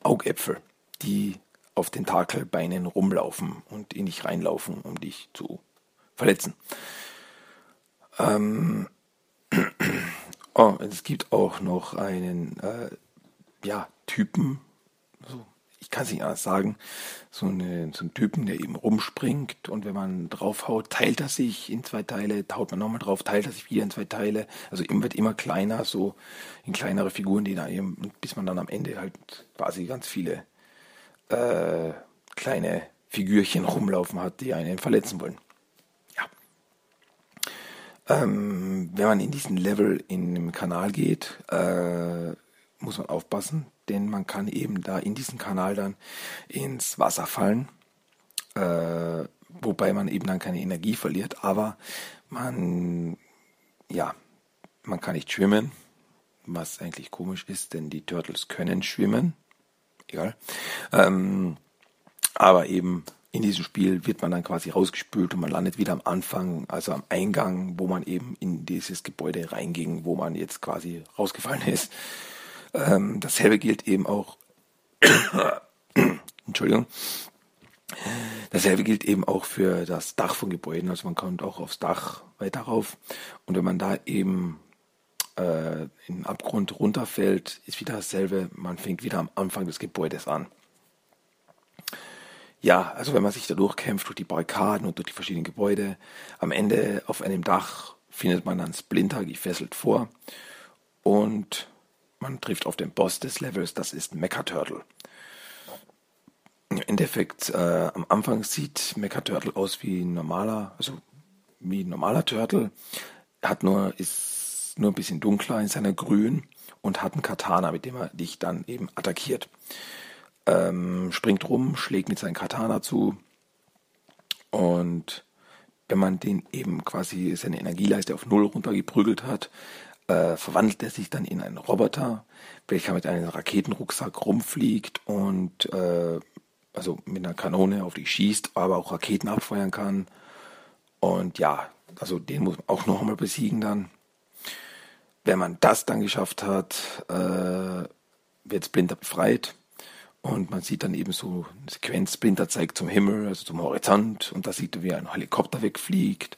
Augäpfel, die auf den Takelbeinen rumlaufen und in dich reinlaufen, um dich zu verletzen. Ähm, Oh, es gibt auch noch einen äh, ja, Typen, so, ich kann es nicht anders sagen, so, eine, so einen Typen, der eben rumspringt und wenn man draufhaut, teilt er sich in zwei Teile, haut man nochmal drauf, teilt er sich wieder in zwei Teile. Also ihm wird immer kleiner, so in kleinere Figuren, die da eben, bis man dann am Ende halt quasi ganz viele äh, kleine Figürchen rumlaufen hat, die einen verletzen wollen. Ähm, wenn man in diesen Level in den Kanal geht, äh, muss man aufpassen, denn man kann eben da in diesen Kanal dann ins Wasser fallen, äh, wobei man eben dann keine Energie verliert, aber man, ja, man kann nicht schwimmen, was eigentlich komisch ist, denn die Turtles können schwimmen, egal, ähm, aber eben in diesem Spiel wird man dann quasi rausgespült und man landet wieder am Anfang, also am Eingang, wo man eben in dieses Gebäude reinging, wo man jetzt quasi rausgefallen ist. Ähm, dasselbe gilt eben auch, Entschuldigung, dasselbe gilt eben auch für das Dach von Gebäuden. Also man kommt auch aufs Dach weiter rauf und wenn man da eben äh, in den Abgrund runterfällt, ist wieder dasselbe. Man fängt wieder am Anfang des Gebäudes an ja, also wenn man sich da durchkämpft durch die Barrikaden und durch die verschiedenen Gebäude, am Ende auf einem Dach findet man dann Splinter gefesselt vor und man trifft auf den Boss des Levels, das ist Mecha Turtle. Im Endeffekt, äh, am Anfang sieht Mecha Turtle aus wie ein normaler, also wie ein normaler Turtle, hat nur, ist nur ein bisschen dunkler in seiner Grün und hat einen Katana, mit dem er dich dann eben attackiert ähm, springt rum, schlägt mit seinem Katana zu und wenn man den eben quasi seine Energieleiste auf Null runtergeprügelt hat, äh, verwandelt er sich dann in einen Roboter, welcher mit einem Raketenrucksack rumfliegt und äh, also mit einer Kanone auf dich schießt, aber auch Raketen abfeuern kann. Und ja, also den muss man auch noch einmal besiegen dann. Wenn man das dann geschafft hat, äh, wird Splinter befreit. Und man sieht dann eben so eine Sequenz, Splinter zeigt zum Himmel, also zum Horizont. Und da sieht er, wie ein Helikopter wegfliegt.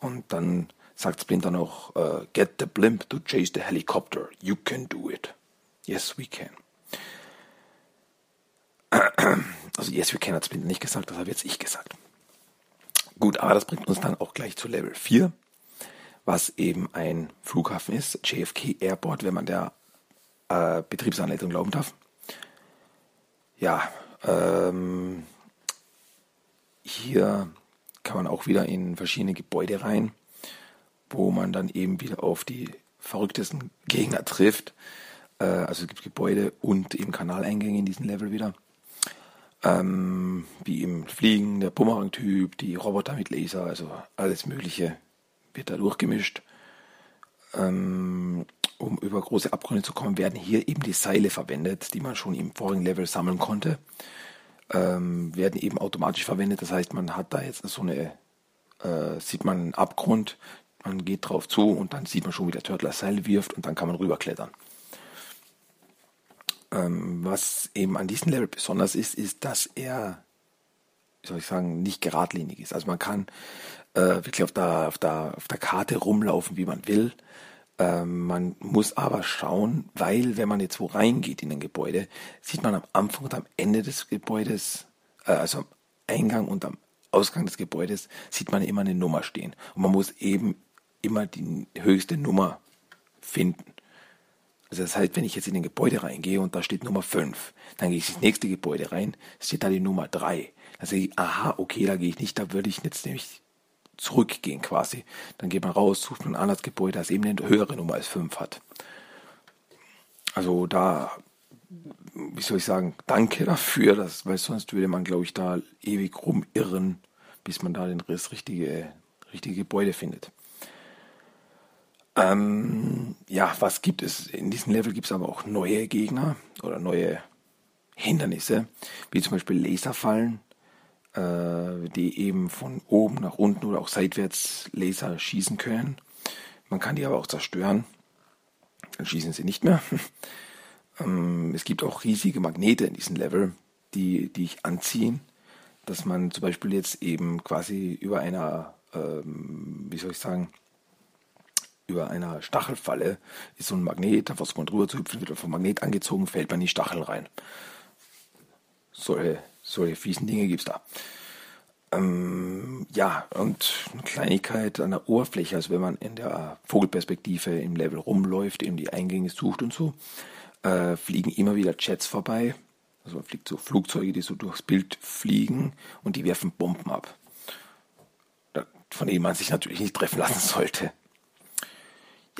Und dann sagt Splinter noch, uh, get the blimp to chase the helicopter. You can do it. Yes, we can. Also yes, we can hat Splinter nicht gesagt, das habe jetzt ich gesagt. Gut, aber das bringt uns dann auch gleich zu Level 4, was eben ein Flughafen ist, JFK Airport, wenn man der äh, Betriebsanleitung glauben darf. Ja, ähm, hier kann man auch wieder in verschiedene Gebäude rein wo man dann eben wieder auf die verrücktesten Gegner trifft. Äh, also es gibt Gebäude und eben Kanaleingänge in diesem Level wieder. Ähm, wie im Fliegen, der Bumerang-Typ, die Roboter mit Laser, also alles Mögliche wird da durchgemischt. Ähm, um über große Abgründe zu kommen, werden hier eben die Seile verwendet, die man schon im vorigen Level sammeln konnte. Ähm, werden eben automatisch verwendet. Das heißt, man hat da jetzt so eine, äh, sieht man einen Abgrund, man geht drauf zu und dann sieht man schon, wie der Turtle das Seil wirft und dann kann man rüberklettern. Ähm, was eben an diesem Level besonders ist, ist, dass er, wie soll ich sagen, nicht geradlinig ist. Also man kann äh, wirklich auf der, auf, der, auf der Karte rumlaufen, wie man will. Ähm, man muss aber schauen, weil wenn man jetzt wo reingeht in ein Gebäude, sieht man am Anfang und am Ende des Gebäudes, äh, also am Eingang und am Ausgang des Gebäudes, sieht man immer eine Nummer stehen. Und man muss eben immer die höchste Nummer finden. Also das heißt, wenn ich jetzt in ein Gebäude reingehe und da steht Nummer 5, dann gehe ich ins nächste Gebäude rein, steht da die Nummer 3. Dann sage ich, aha, okay, da gehe ich nicht, da würde ich jetzt nämlich zurückgehen quasi. Dann geht man raus, sucht man ein anderes Gebäude, das eben eine höhere Nummer als 5 hat. Also da, wie soll ich sagen, danke dafür, dass, weil sonst würde man, glaube ich, da ewig rumirren, bis man da den, das richtige, richtige Gebäude findet. Ähm, ja, was gibt es? In diesem Level gibt es aber auch neue Gegner oder neue Hindernisse, wie zum Beispiel Laserfallen, die eben von oben nach unten oder auch seitwärts Laser schießen können. Man kann die aber auch zerstören. Dann schießen sie nicht mehr. ähm, es gibt auch riesige Magnete in diesem Level, die, die ich anziehen, dass man zum Beispiel jetzt eben quasi über einer, ähm, wie soll ich sagen, über einer Stachelfalle ist so ein Magnet, da versucht man drüber zu hüpfen, wird vom Magnet angezogen, fällt man in die Stacheln rein. Solche, solche fiesen Dinge gibt es da. Ähm, ja, und eine Kleinigkeit an der Oberfläche, also wenn man in der Vogelperspektive im Level rumläuft, eben die Eingänge sucht und so, äh, fliegen immer wieder Jets vorbei. Also man fliegt so Flugzeuge, die so durchs Bild fliegen und die werfen Bomben ab. Von denen man sich natürlich nicht treffen lassen sollte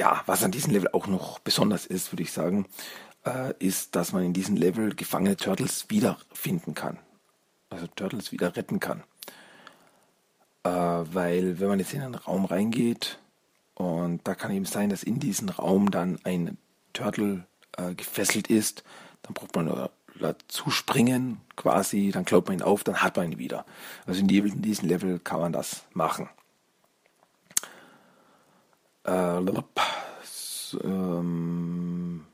ja, was an diesem Level auch noch besonders ist, würde ich sagen, äh, ist, dass man in diesem Level gefangene Turtles wiederfinden kann. Also Turtles wieder retten kann. Äh, weil wenn man jetzt in einen Raum reingeht und da kann eben sein, dass in diesem Raum dann ein Turtle äh, gefesselt ist, dann braucht man dazu springen quasi, dann klaut man ihn auf, dann hat man ihn wieder. Also in diesem Level kann man das machen. Äh, ähm,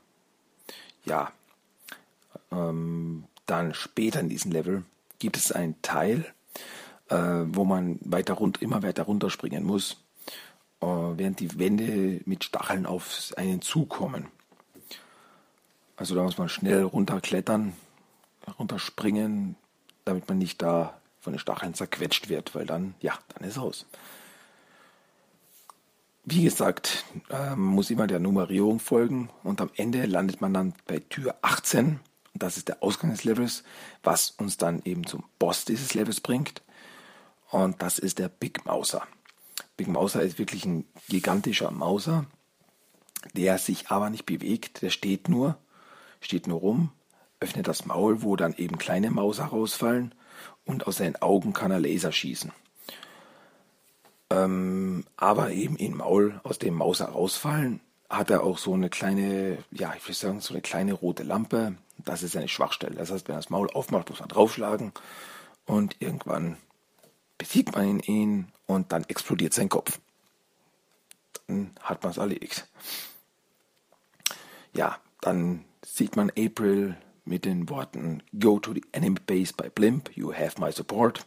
ja, ähm, dann später in diesem Level gibt es einen Teil, äh, wo man weiter rund, immer weiter runterspringen muss, äh, während die Wände mit Stacheln auf einen zukommen. Also da muss man schnell runterklettern, runterspringen, damit man nicht da von den Stacheln zerquetscht wird, weil dann, ja, dann ist aus. Wie gesagt, äh, muss immer der Nummerierung folgen und am Ende landet man dann bei Tür 18 und das ist der Ausgang des Levels, was uns dann eben zum Boss dieses Levels bringt und das ist der Big Mauser. Big Mauser ist wirklich ein gigantischer Mauser, der sich aber nicht bewegt, der steht nur, steht nur rum, öffnet das Maul, wo dann eben kleine Mauser rausfallen und aus seinen Augen kann er Laser schießen. Ähm, aber eben in Maul aus dem Maus herausfallen, hat er auch so eine kleine, ja, ich würde sagen, so eine kleine rote Lampe. Das ist seine Schwachstelle. Das heißt, wenn er das Maul aufmacht, muss man draufschlagen und irgendwann besiegt man ihn und dann explodiert sein Kopf. Dann hat man es erledigt. Ja, dann sieht man April mit den Worten Go to the enemy base by Blimp, you have my support.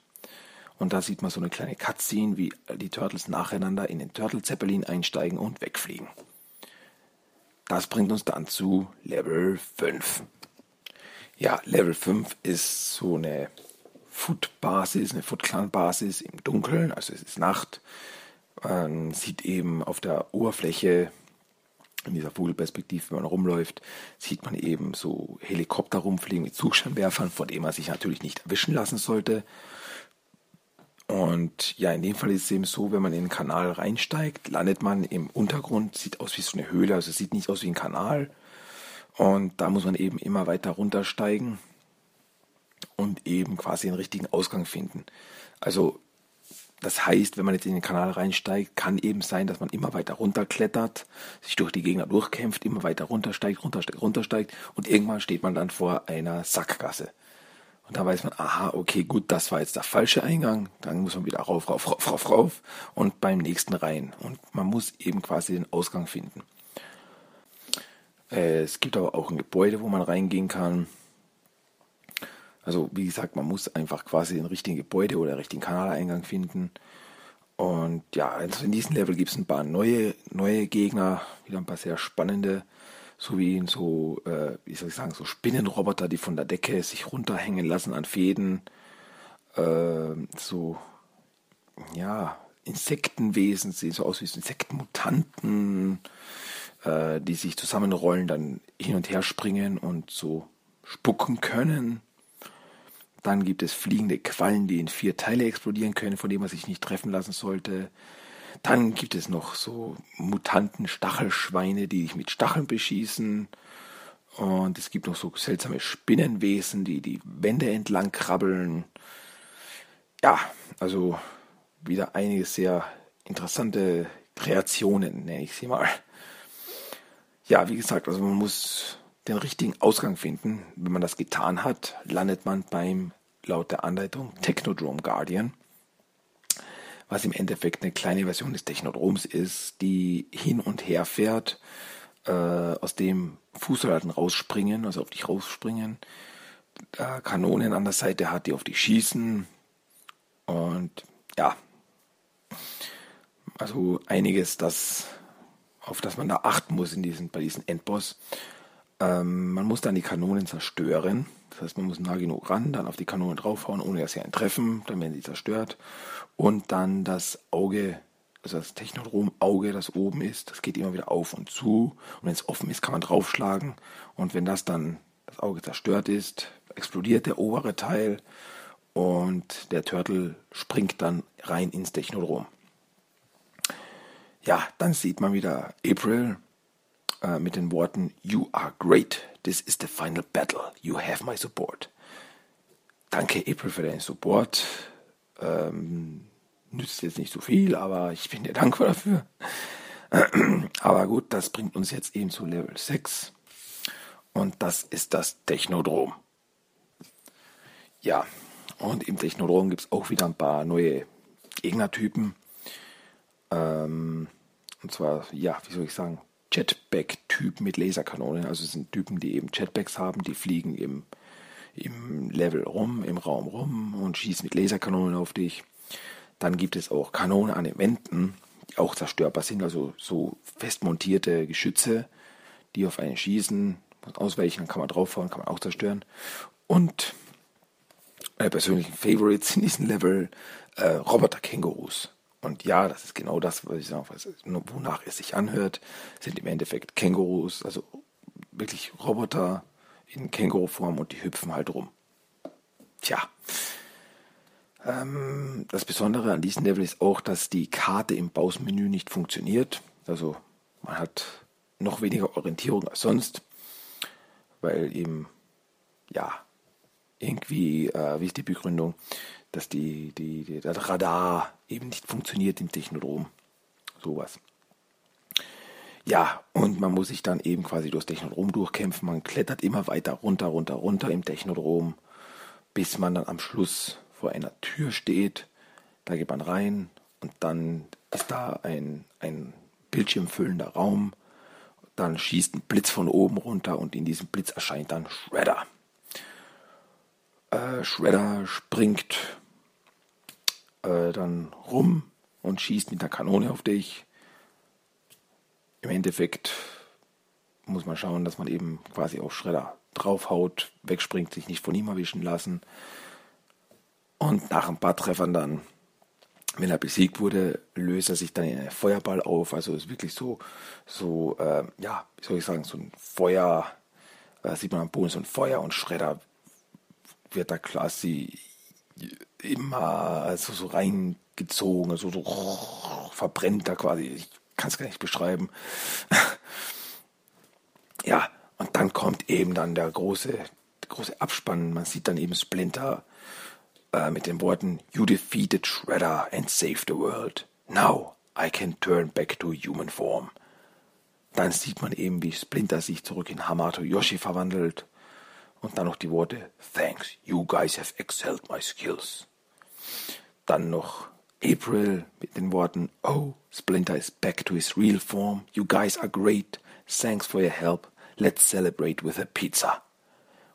Und da sieht man so eine kleine Cutscene, wie die Turtles nacheinander in den Turtle Zeppelin einsteigen und wegfliegen. Das bringt uns dann zu Level 5. Ja, Level 5 ist so eine Foot-Basis, eine Foot-Clan-Basis im Dunkeln, also es ist Nacht. Man sieht eben auf der Oberfläche, in dieser Vogelperspektive, wenn man rumläuft, sieht man eben so Helikopter rumfliegen mit Zugscheinwerfern, vor denen man sich natürlich nicht erwischen lassen sollte. Und ja, in dem Fall ist es eben so, wenn man in den Kanal reinsteigt, landet man im Untergrund, sieht aus wie so eine Höhle, also sieht nicht aus wie ein Kanal. Und da muss man eben immer weiter runtersteigen und eben quasi den richtigen Ausgang finden. Also das heißt, wenn man jetzt in den Kanal reinsteigt, kann eben sein, dass man immer weiter runterklettert, sich durch die Gegner durchkämpft, immer weiter runtersteigt, runtersteigt, runtersteigt und irgendwann steht man dann vor einer Sackgasse. Und da weiß man, aha, okay, gut, das war jetzt der falsche Eingang. Dann muss man wieder rauf, rauf, rauf, rauf, rauf und beim nächsten rein. Und man muss eben quasi den Ausgang finden. Äh, es gibt aber auch ein Gebäude, wo man reingehen kann. Also wie gesagt, man muss einfach quasi den richtigen Gebäude oder den richtigen Kanaleingang finden. Und ja, also in diesem Level gibt es ein paar neue, neue Gegner, wieder ein paar sehr spannende so wie in so, äh, wie soll ich sagen, so Spinnenroboter, die von der Decke sich runterhängen lassen an Fäden. Äh, so, ja, Insektenwesen, sehen so aus wie Insektenmutanten, äh, die sich zusammenrollen, dann hin und her springen und so spucken können. Dann gibt es fliegende Quallen, die in vier Teile explodieren können, von denen man sich nicht treffen lassen sollte. Dann gibt es noch so mutanten Stachelschweine, die dich mit Stacheln beschießen. Und es gibt noch so seltsame Spinnenwesen, die die Wände entlang krabbeln. Ja, also wieder einige sehr interessante Kreationen, nenne ich sie mal. Ja, wie gesagt, also man muss den richtigen Ausgang finden. Wenn man das getan hat, landet man beim, laut der Anleitung, Technodrome Guardian was im Endeffekt eine kleine Version des Technodroms ist, die hin und her fährt, äh, aus dem Fußsoldaten rausspringen, also auf dich rausspringen, äh, Kanonen an der Seite hat, die auf dich schießen und ja, also einiges, das, auf das man da achten muss in diesen, bei diesem Endboss. Ähm, man muss dann die Kanonen zerstören. Das heißt, man muss nah genug ran, dann auf die Kanonen draufhauen, ohne dass sie einen treffen, dann werden sie zerstört und dann das Auge, also das Technodrom-Auge, das oben ist, das geht immer wieder auf und zu. Und wenn es offen ist, kann man draufschlagen. Und wenn das dann, das Auge zerstört ist, explodiert der obere Teil und der Turtle springt dann rein ins Technodrom. Ja, dann sieht man wieder April äh, mit den Worten You are great. This is the final battle. You have my support. Danke, April, für deinen Support. Ähm, nützt jetzt nicht so viel, aber ich bin dir dankbar dafür. Aber gut, das bringt uns jetzt eben zu Level 6. Und das ist das Technodrom. Ja, und im Technodrom gibt es auch wieder ein paar neue Gegnertypen. Ähm, und zwar, ja, wie soll ich sagen, Jetpack-Typen mit Laserkanonen. Also es sind Typen, die eben Jetpacks haben, die fliegen im, im Level rum, im Raum rum und schießen mit Laserkanonen auf dich. Dann gibt es auch Kanonen an den Wänden, die auch zerstörbar sind, also so fest montierte Geschütze, die auf einen schießen, ausweichen, kann man draufhauen, kann man auch zerstören. Und meine persönlichen Favorites in diesem Level, äh, Roboter-Kängurus. Und ja, das ist genau das, was ich sage, wonach es sich anhört, sind im Endeffekt Kängurus, also wirklich Roboter in Känguruform und die hüpfen halt rum. Tja, ähm, das Besondere an diesem Level ist auch, dass die Karte im Bausmenü nicht funktioniert. Also man hat noch weniger Orientierung als sonst, weil eben, ja, irgendwie, äh, wie ist die Begründung, dass die, die, die, das Radar eben nicht funktioniert im Technodrom. Sowas. Ja, und man muss sich dann eben quasi durchs Technodrom durchkämpfen. Man klettert immer weiter runter, runter, runter im Technodrom, bis man dann am Schluss vor einer Tür steht. Da geht man rein und dann ist da ein, ein bildschirmfüllender Raum. Dann schießt ein Blitz von oben runter und in diesem Blitz erscheint dann Shredder. Äh, Shredder springt äh, dann rum und schießt mit der Kanone auf dich. Im Endeffekt muss man schauen, dass man eben quasi auf Schredder draufhaut, wegspringt, sich nicht von ihm erwischen lassen. Und nach ein paar Treffern dann, wenn er besiegt wurde, löst er sich dann in einen Feuerball auf. Also ist wirklich so, so, äh, ja, wie soll ich sagen, so ein Feuer, äh, sieht man am Boden so ein Feuer und Schredder wird da quasi immer also so reingezogen, also so verbrennt da quasi. Ich kann es gar nicht beschreiben. ja, und dann kommt eben dann der große, der große Abspann. Man sieht dann eben Splinter äh, mit den Worten You defeated Shredder and saved the world. Now I can turn back to human form. Dann sieht man eben, wie Splinter sich zurück in Hamato Yoshi verwandelt. Und dann noch die Worte Thanks, you guys have excelled my skills. Dann noch April mit den Worten Oh, Splinter is back to his real form. You guys are great. Thanks for your help. Let's celebrate with a pizza.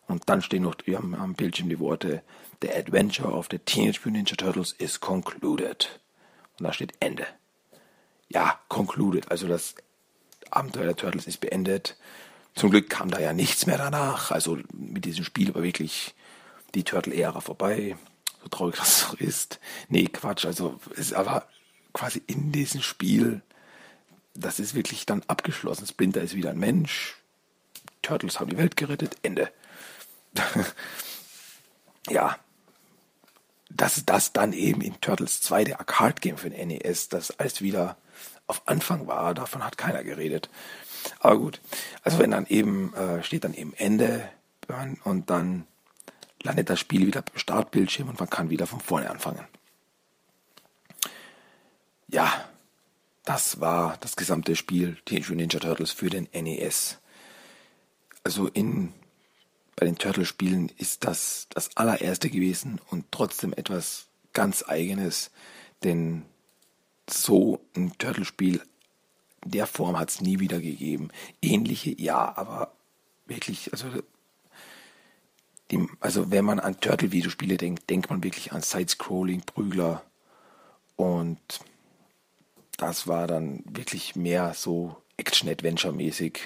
Und dann stehen noch am, am Bildschirm die Worte The adventure of the Teenage Mutant Ninja Turtles is concluded. Und da steht Ende. Ja, concluded. Also das Abenteuer der Turtles ist beendet. Zum Glück kam da ja nichts mehr danach. Also mit diesem Spiel war wirklich die Turtle-Ära vorbei so traurig das so ist. Nee, Quatsch. Also es aber quasi in diesem Spiel, das ist wirklich dann abgeschlossen. Splinter ist wieder ein Mensch. Turtles haben die Welt gerettet. Ende. ja. Dass das dann eben in Turtles 2, der Arcade-Game für den NES, das alles wieder auf Anfang war, davon hat keiner geredet. Aber gut. Also wenn dann eben, äh, steht dann eben Ende und dann landet das Spiel wieder beim Startbildschirm und man kann wieder von vorne anfangen. Ja, das war das gesamte Spiel Teenage Ninja Turtles für den NES. Also in bei den Turtle-Spielen ist das das allererste gewesen und trotzdem etwas ganz eigenes, denn so ein Turtle-Spiel der Form hat es nie wieder gegeben. Ähnliche, ja, aber wirklich, also die, also wenn man an Turtle-Videospiele denkt, denkt man wirklich an Side-Scrolling, Prügler und das war dann wirklich mehr so Action-Adventure-mäßig.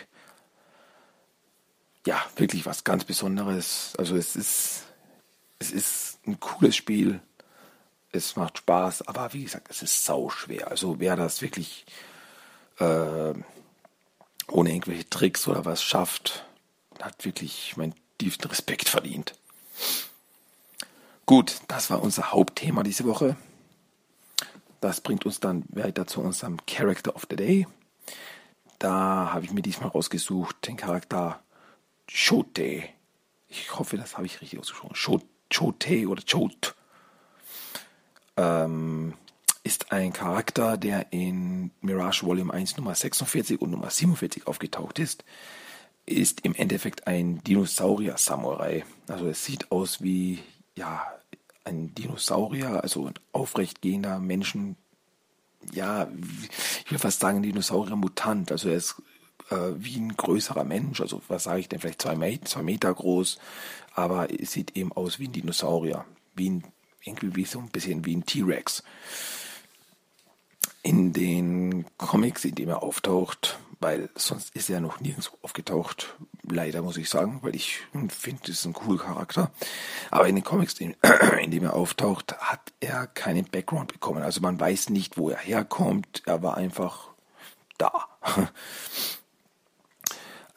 Ja, wirklich was ganz Besonderes. Also es ist, es ist ein cooles Spiel. Es macht Spaß, aber wie gesagt, es ist sau schwer. Also wer das wirklich äh, ohne irgendwelche Tricks oder was schafft, hat wirklich mein tiefsten Respekt verdient. Gut, das war unser Hauptthema diese Woche. Das bringt uns dann weiter zu unserem Character of the Day. Da habe ich mir diesmal rausgesucht den Charakter Chote. Ich hoffe, das habe ich richtig ausgesprochen. Chote oder Chot. Ähm, ist ein Charakter, der in Mirage Volume 1 Nummer 46 und Nummer 47 aufgetaucht ist ist im Endeffekt ein Dinosaurier-Samurai. Also es sieht aus wie ja ein Dinosaurier, also ein aufrechtgehender Menschen. Ja, ich will fast sagen Dinosaurier-Mutant. Also er ist äh, wie ein größerer Mensch. Also was sage ich denn? Vielleicht zwei Meter, zwei Meter groß, aber es sieht eben aus wie ein Dinosaurier, wie ein irgendwie wie so ein bisschen wie ein T-Rex. In den Comics, in denen er auftaucht, weil sonst ist er noch nirgends aufgetaucht. Leider muss ich sagen, weil ich finde, es ist ein cooler Charakter. Aber in den Comics, in, in dem er auftaucht, hat er keinen Background bekommen. Also man weiß nicht, wo er herkommt. Er war einfach da.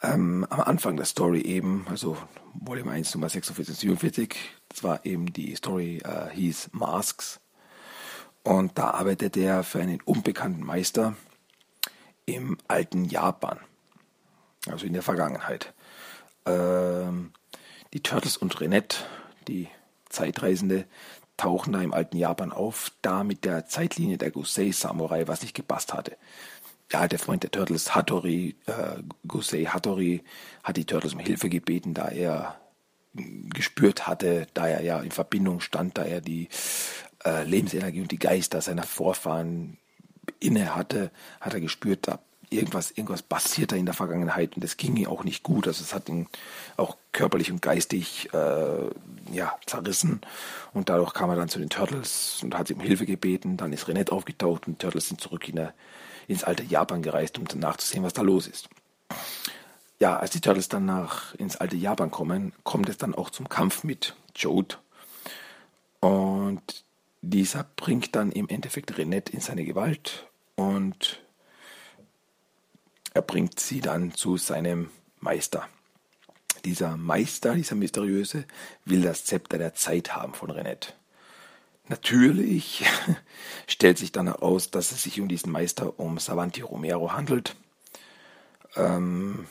ähm, am Anfang der Story eben, also Volume 1, Nummer 46, 47, das war eben die Story, äh, hieß Masks. Und da arbeitet er für einen unbekannten Meister, im alten Japan, also in der Vergangenheit. Ähm, die Turtles und Renette, die Zeitreisende, tauchen da im alten Japan auf, da mit der Zeitlinie der Gusei Samurai, was nicht gepasst hatte. Ja, der Freund der Turtles, Hattori, äh, Gusei Hattori, hat die Turtles um Hilfe gebeten, da er gespürt hatte, da er ja in Verbindung stand, da er die äh, Lebensenergie und die Geister seiner Vorfahren inne hatte, hat er gespürt, da irgendwas, irgendwas passierte in der Vergangenheit und es ging ihm auch nicht gut. Also es hat ihn auch körperlich und geistig äh, ja, zerrissen. Und dadurch kam er dann zu den Turtles und hat sie um Hilfe gebeten. Dann ist Renette aufgetaucht und die Turtles sind zurück in der, ins alte Japan gereist, um nachzusehen, was da los ist. Ja, als die Turtles dann nach, ins alte Japan kommen, kommt es dann auch zum Kampf mit Jode. Und dieser bringt dann im Endeffekt Renette in seine Gewalt und er bringt sie dann zu seinem Meister. Dieser Meister, dieser mysteriöse, will das Zepter der Zeit haben von Renette. Natürlich stellt sich dann heraus, dass es sich um diesen Meister um Savanti Romero handelt. Ähm,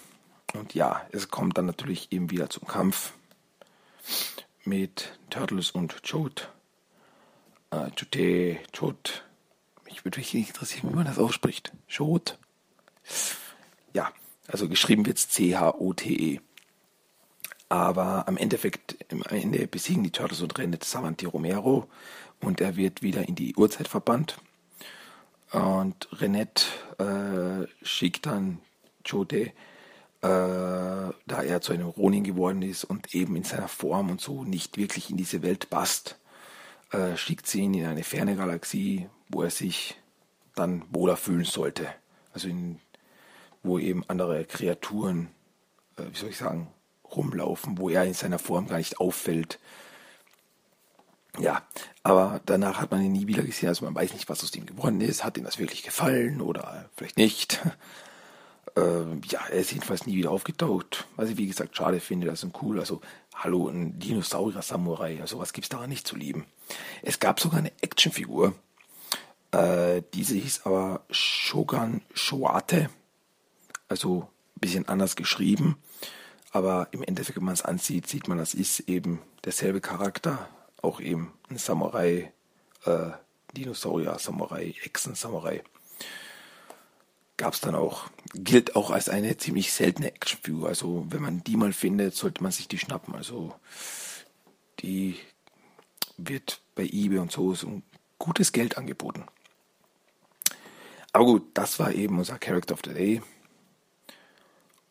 und ja, es kommt dann natürlich eben wieder zum Kampf mit Turtles und Jode. Äh, Jode, Jode. Mich würde mich interessieren, wie man das ausspricht. Jode. Ja, also geschrieben wird es C-H-O-T-E. Aber am Endeffekt, am Ende besiegen die Turtles und rennt Savanti Romero und er wird wieder in die Urzeit verbannt. Und Renette äh, schickt dann Jode, äh, da er zu einem Ronin geworden ist und eben in seiner Form und so nicht wirklich in diese Welt passt, äh, schickt sie ihn in eine ferne Galaxie, wo er sich dann wohler fühlen sollte. Also in wo eben andere Kreaturen, äh, wie soll ich sagen, rumlaufen, wo er in seiner Form gar nicht auffällt. Ja, aber danach hat man ihn nie wieder gesehen, also man weiß nicht, was aus ihm geworden ist. Hat ihm das wirklich gefallen oder vielleicht nicht? Ähm, ja, er ist jedenfalls nie wieder aufgetaucht. Was ich wie gesagt schade finde, das ist cool. Also, hallo, ein Dinosaurier-Samurai, also was gibt's daran nicht zu lieben? Es gab sogar eine Actionfigur, äh, diese hieß aber Shogun Shoate also ein bisschen anders geschrieben. Aber im Endeffekt, wenn man es ansieht, sieht man, das ist eben derselbe Charakter. Auch eben ein Samurai, äh, Dinosaurier, Samurai, Echsen-Samurai. Gab es dann auch. Gilt auch als eine ziemlich seltene Actionfigur. Also wenn man die mal findet, sollte man sich die schnappen. Also die wird bei eBay und so ein gutes Geld angeboten. Aber gut, das war eben unser Character of the Day.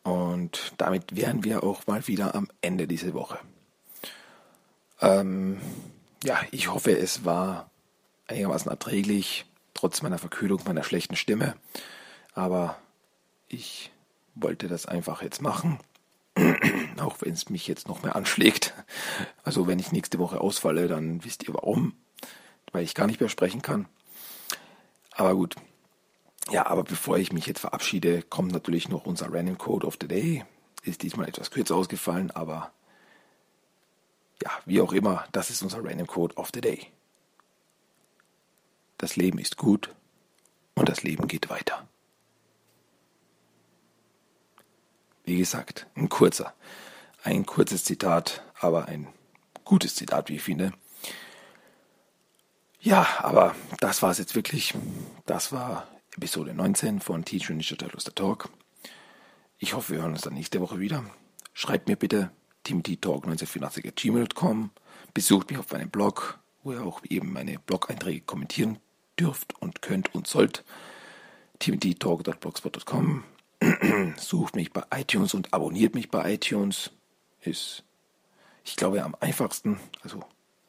Und damit wären wir auch mal wieder am Ende dieser Woche. Ähm, ja, ich hoffe, es war einigermaßen erträglich, trotz meiner Verkühlung, meiner schlechten Stimme. Aber ich wollte das einfach jetzt machen, auch wenn es mich jetzt noch mehr anschlägt. Also wenn ich nächste Woche ausfalle, dann wisst ihr warum, weil ich gar nicht mehr sprechen kann. Aber gut, ja, aber bevor ich mich jetzt verabschiede, kommt natürlich noch unser Random Code of the Day. Ist diesmal etwas kürzer ausgefallen, aber ja, wie auch immer, das ist unser Random Code of the Day. Das Leben ist gut und das Leben geht weiter. Wie gesagt, ein kurzer, ein kurzes Zitat, aber ein gutes Zitat, wie ich finde. Ja, aber das war es jetzt wirklich. Das war Episode 19 von Teach Ninja Turtles The Talk. Ich hoffe, wir hören uns dann nächste Woche wieder. Schreibt mir bitte timothytalk1984.gmail.com. Besucht mich auf meinem Blog, wo ihr auch eben meine Blog-Einträge kommentieren dürft und könnt und sollt. timothytalk.blogspot.com. Sucht mich bei iTunes und abonniert mich bei iTunes. Ist, ich glaube, am einfachsten, also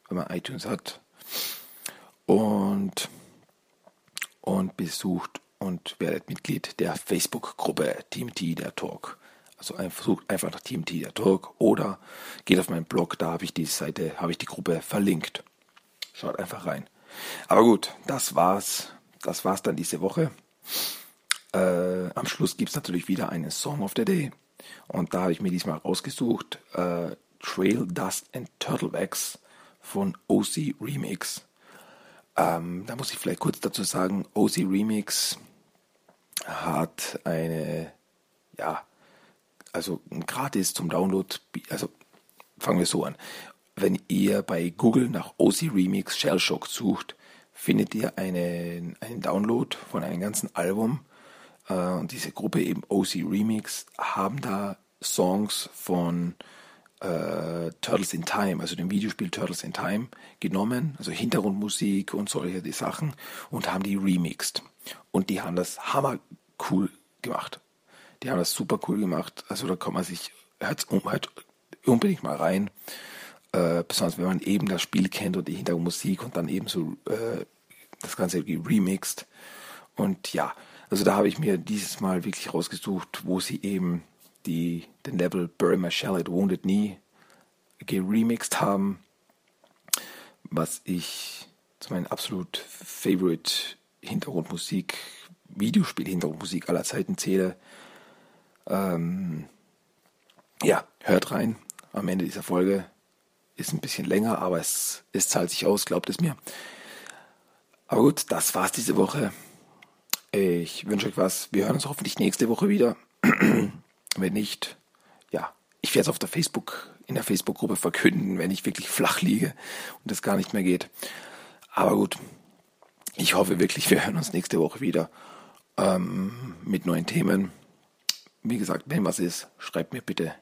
wenn man iTunes hat. Und und besucht und werdet Mitglied der Facebook-Gruppe Team T der Talk. Also versucht einfach nach Team T der Talk oder geht auf meinen Blog, da habe ich die Seite, habe ich die Gruppe verlinkt. Schaut einfach rein. Aber gut, das war's. Das war's dann diese Woche. Äh, am Schluss gibt es natürlich wieder einen Song of the Day. Und da habe ich mir diesmal rausgesucht äh, Trail Dust and Turtlewax von OC Remix. Ähm, da muss ich vielleicht kurz dazu sagen, OC Remix hat eine, ja, also gratis zum Download, also fangen wir so an. wenn ihr bei Google nach OC Remix Shellshock sucht, findet ihr einen, einen Download von einem ganzen Album. Äh, und diese Gruppe eben OC Remix haben da Songs von äh, Turtles in Time, also dem Videospiel Turtles in Time, genommen, also Hintergrundmusik und solche die Sachen und haben die remixed. Und die haben das hammer cool gemacht. Die haben das super cool gemacht. Also da kann man sich hört, unbedingt mal rein. Äh, besonders wenn man eben das Spiel kennt und die Hintergrundmusik und dann eben so äh, das Ganze remixed. Und ja, also da habe ich mir dieses Mal wirklich rausgesucht, wo sie eben die, den Level Bury My Shell at Wounded Knee geremixed haben, was ich zu meinen absolut favorite Hintergrundmusik, Videospiel-Hintergrundmusik aller Zeiten zähle. Ähm, ja, hört rein am Ende dieser Folge. Ist ein bisschen länger, aber es, es zahlt sich aus, glaubt es mir. Aber gut, das war's diese Woche. Ich wünsche euch was. Wir hören uns hoffentlich nächste Woche wieder. wenn nicht, ja, ich werde es auf der Facebook, in der Facebook-Gruppe verkünden, wenn ich wirklich flach liege und es gar nicht mehr geht. Aber gut, ich hoffe wirklich, wir hören uns nächste Woche wieder ähm, mit neuen Themen. Wie gesagt, wenn was ist, schreibt mir bitte.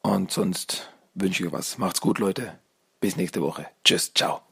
Und sonst wünsche ich euch was. Macht's gut, Leute. Bis nächste Woche. Tschüss, ciao.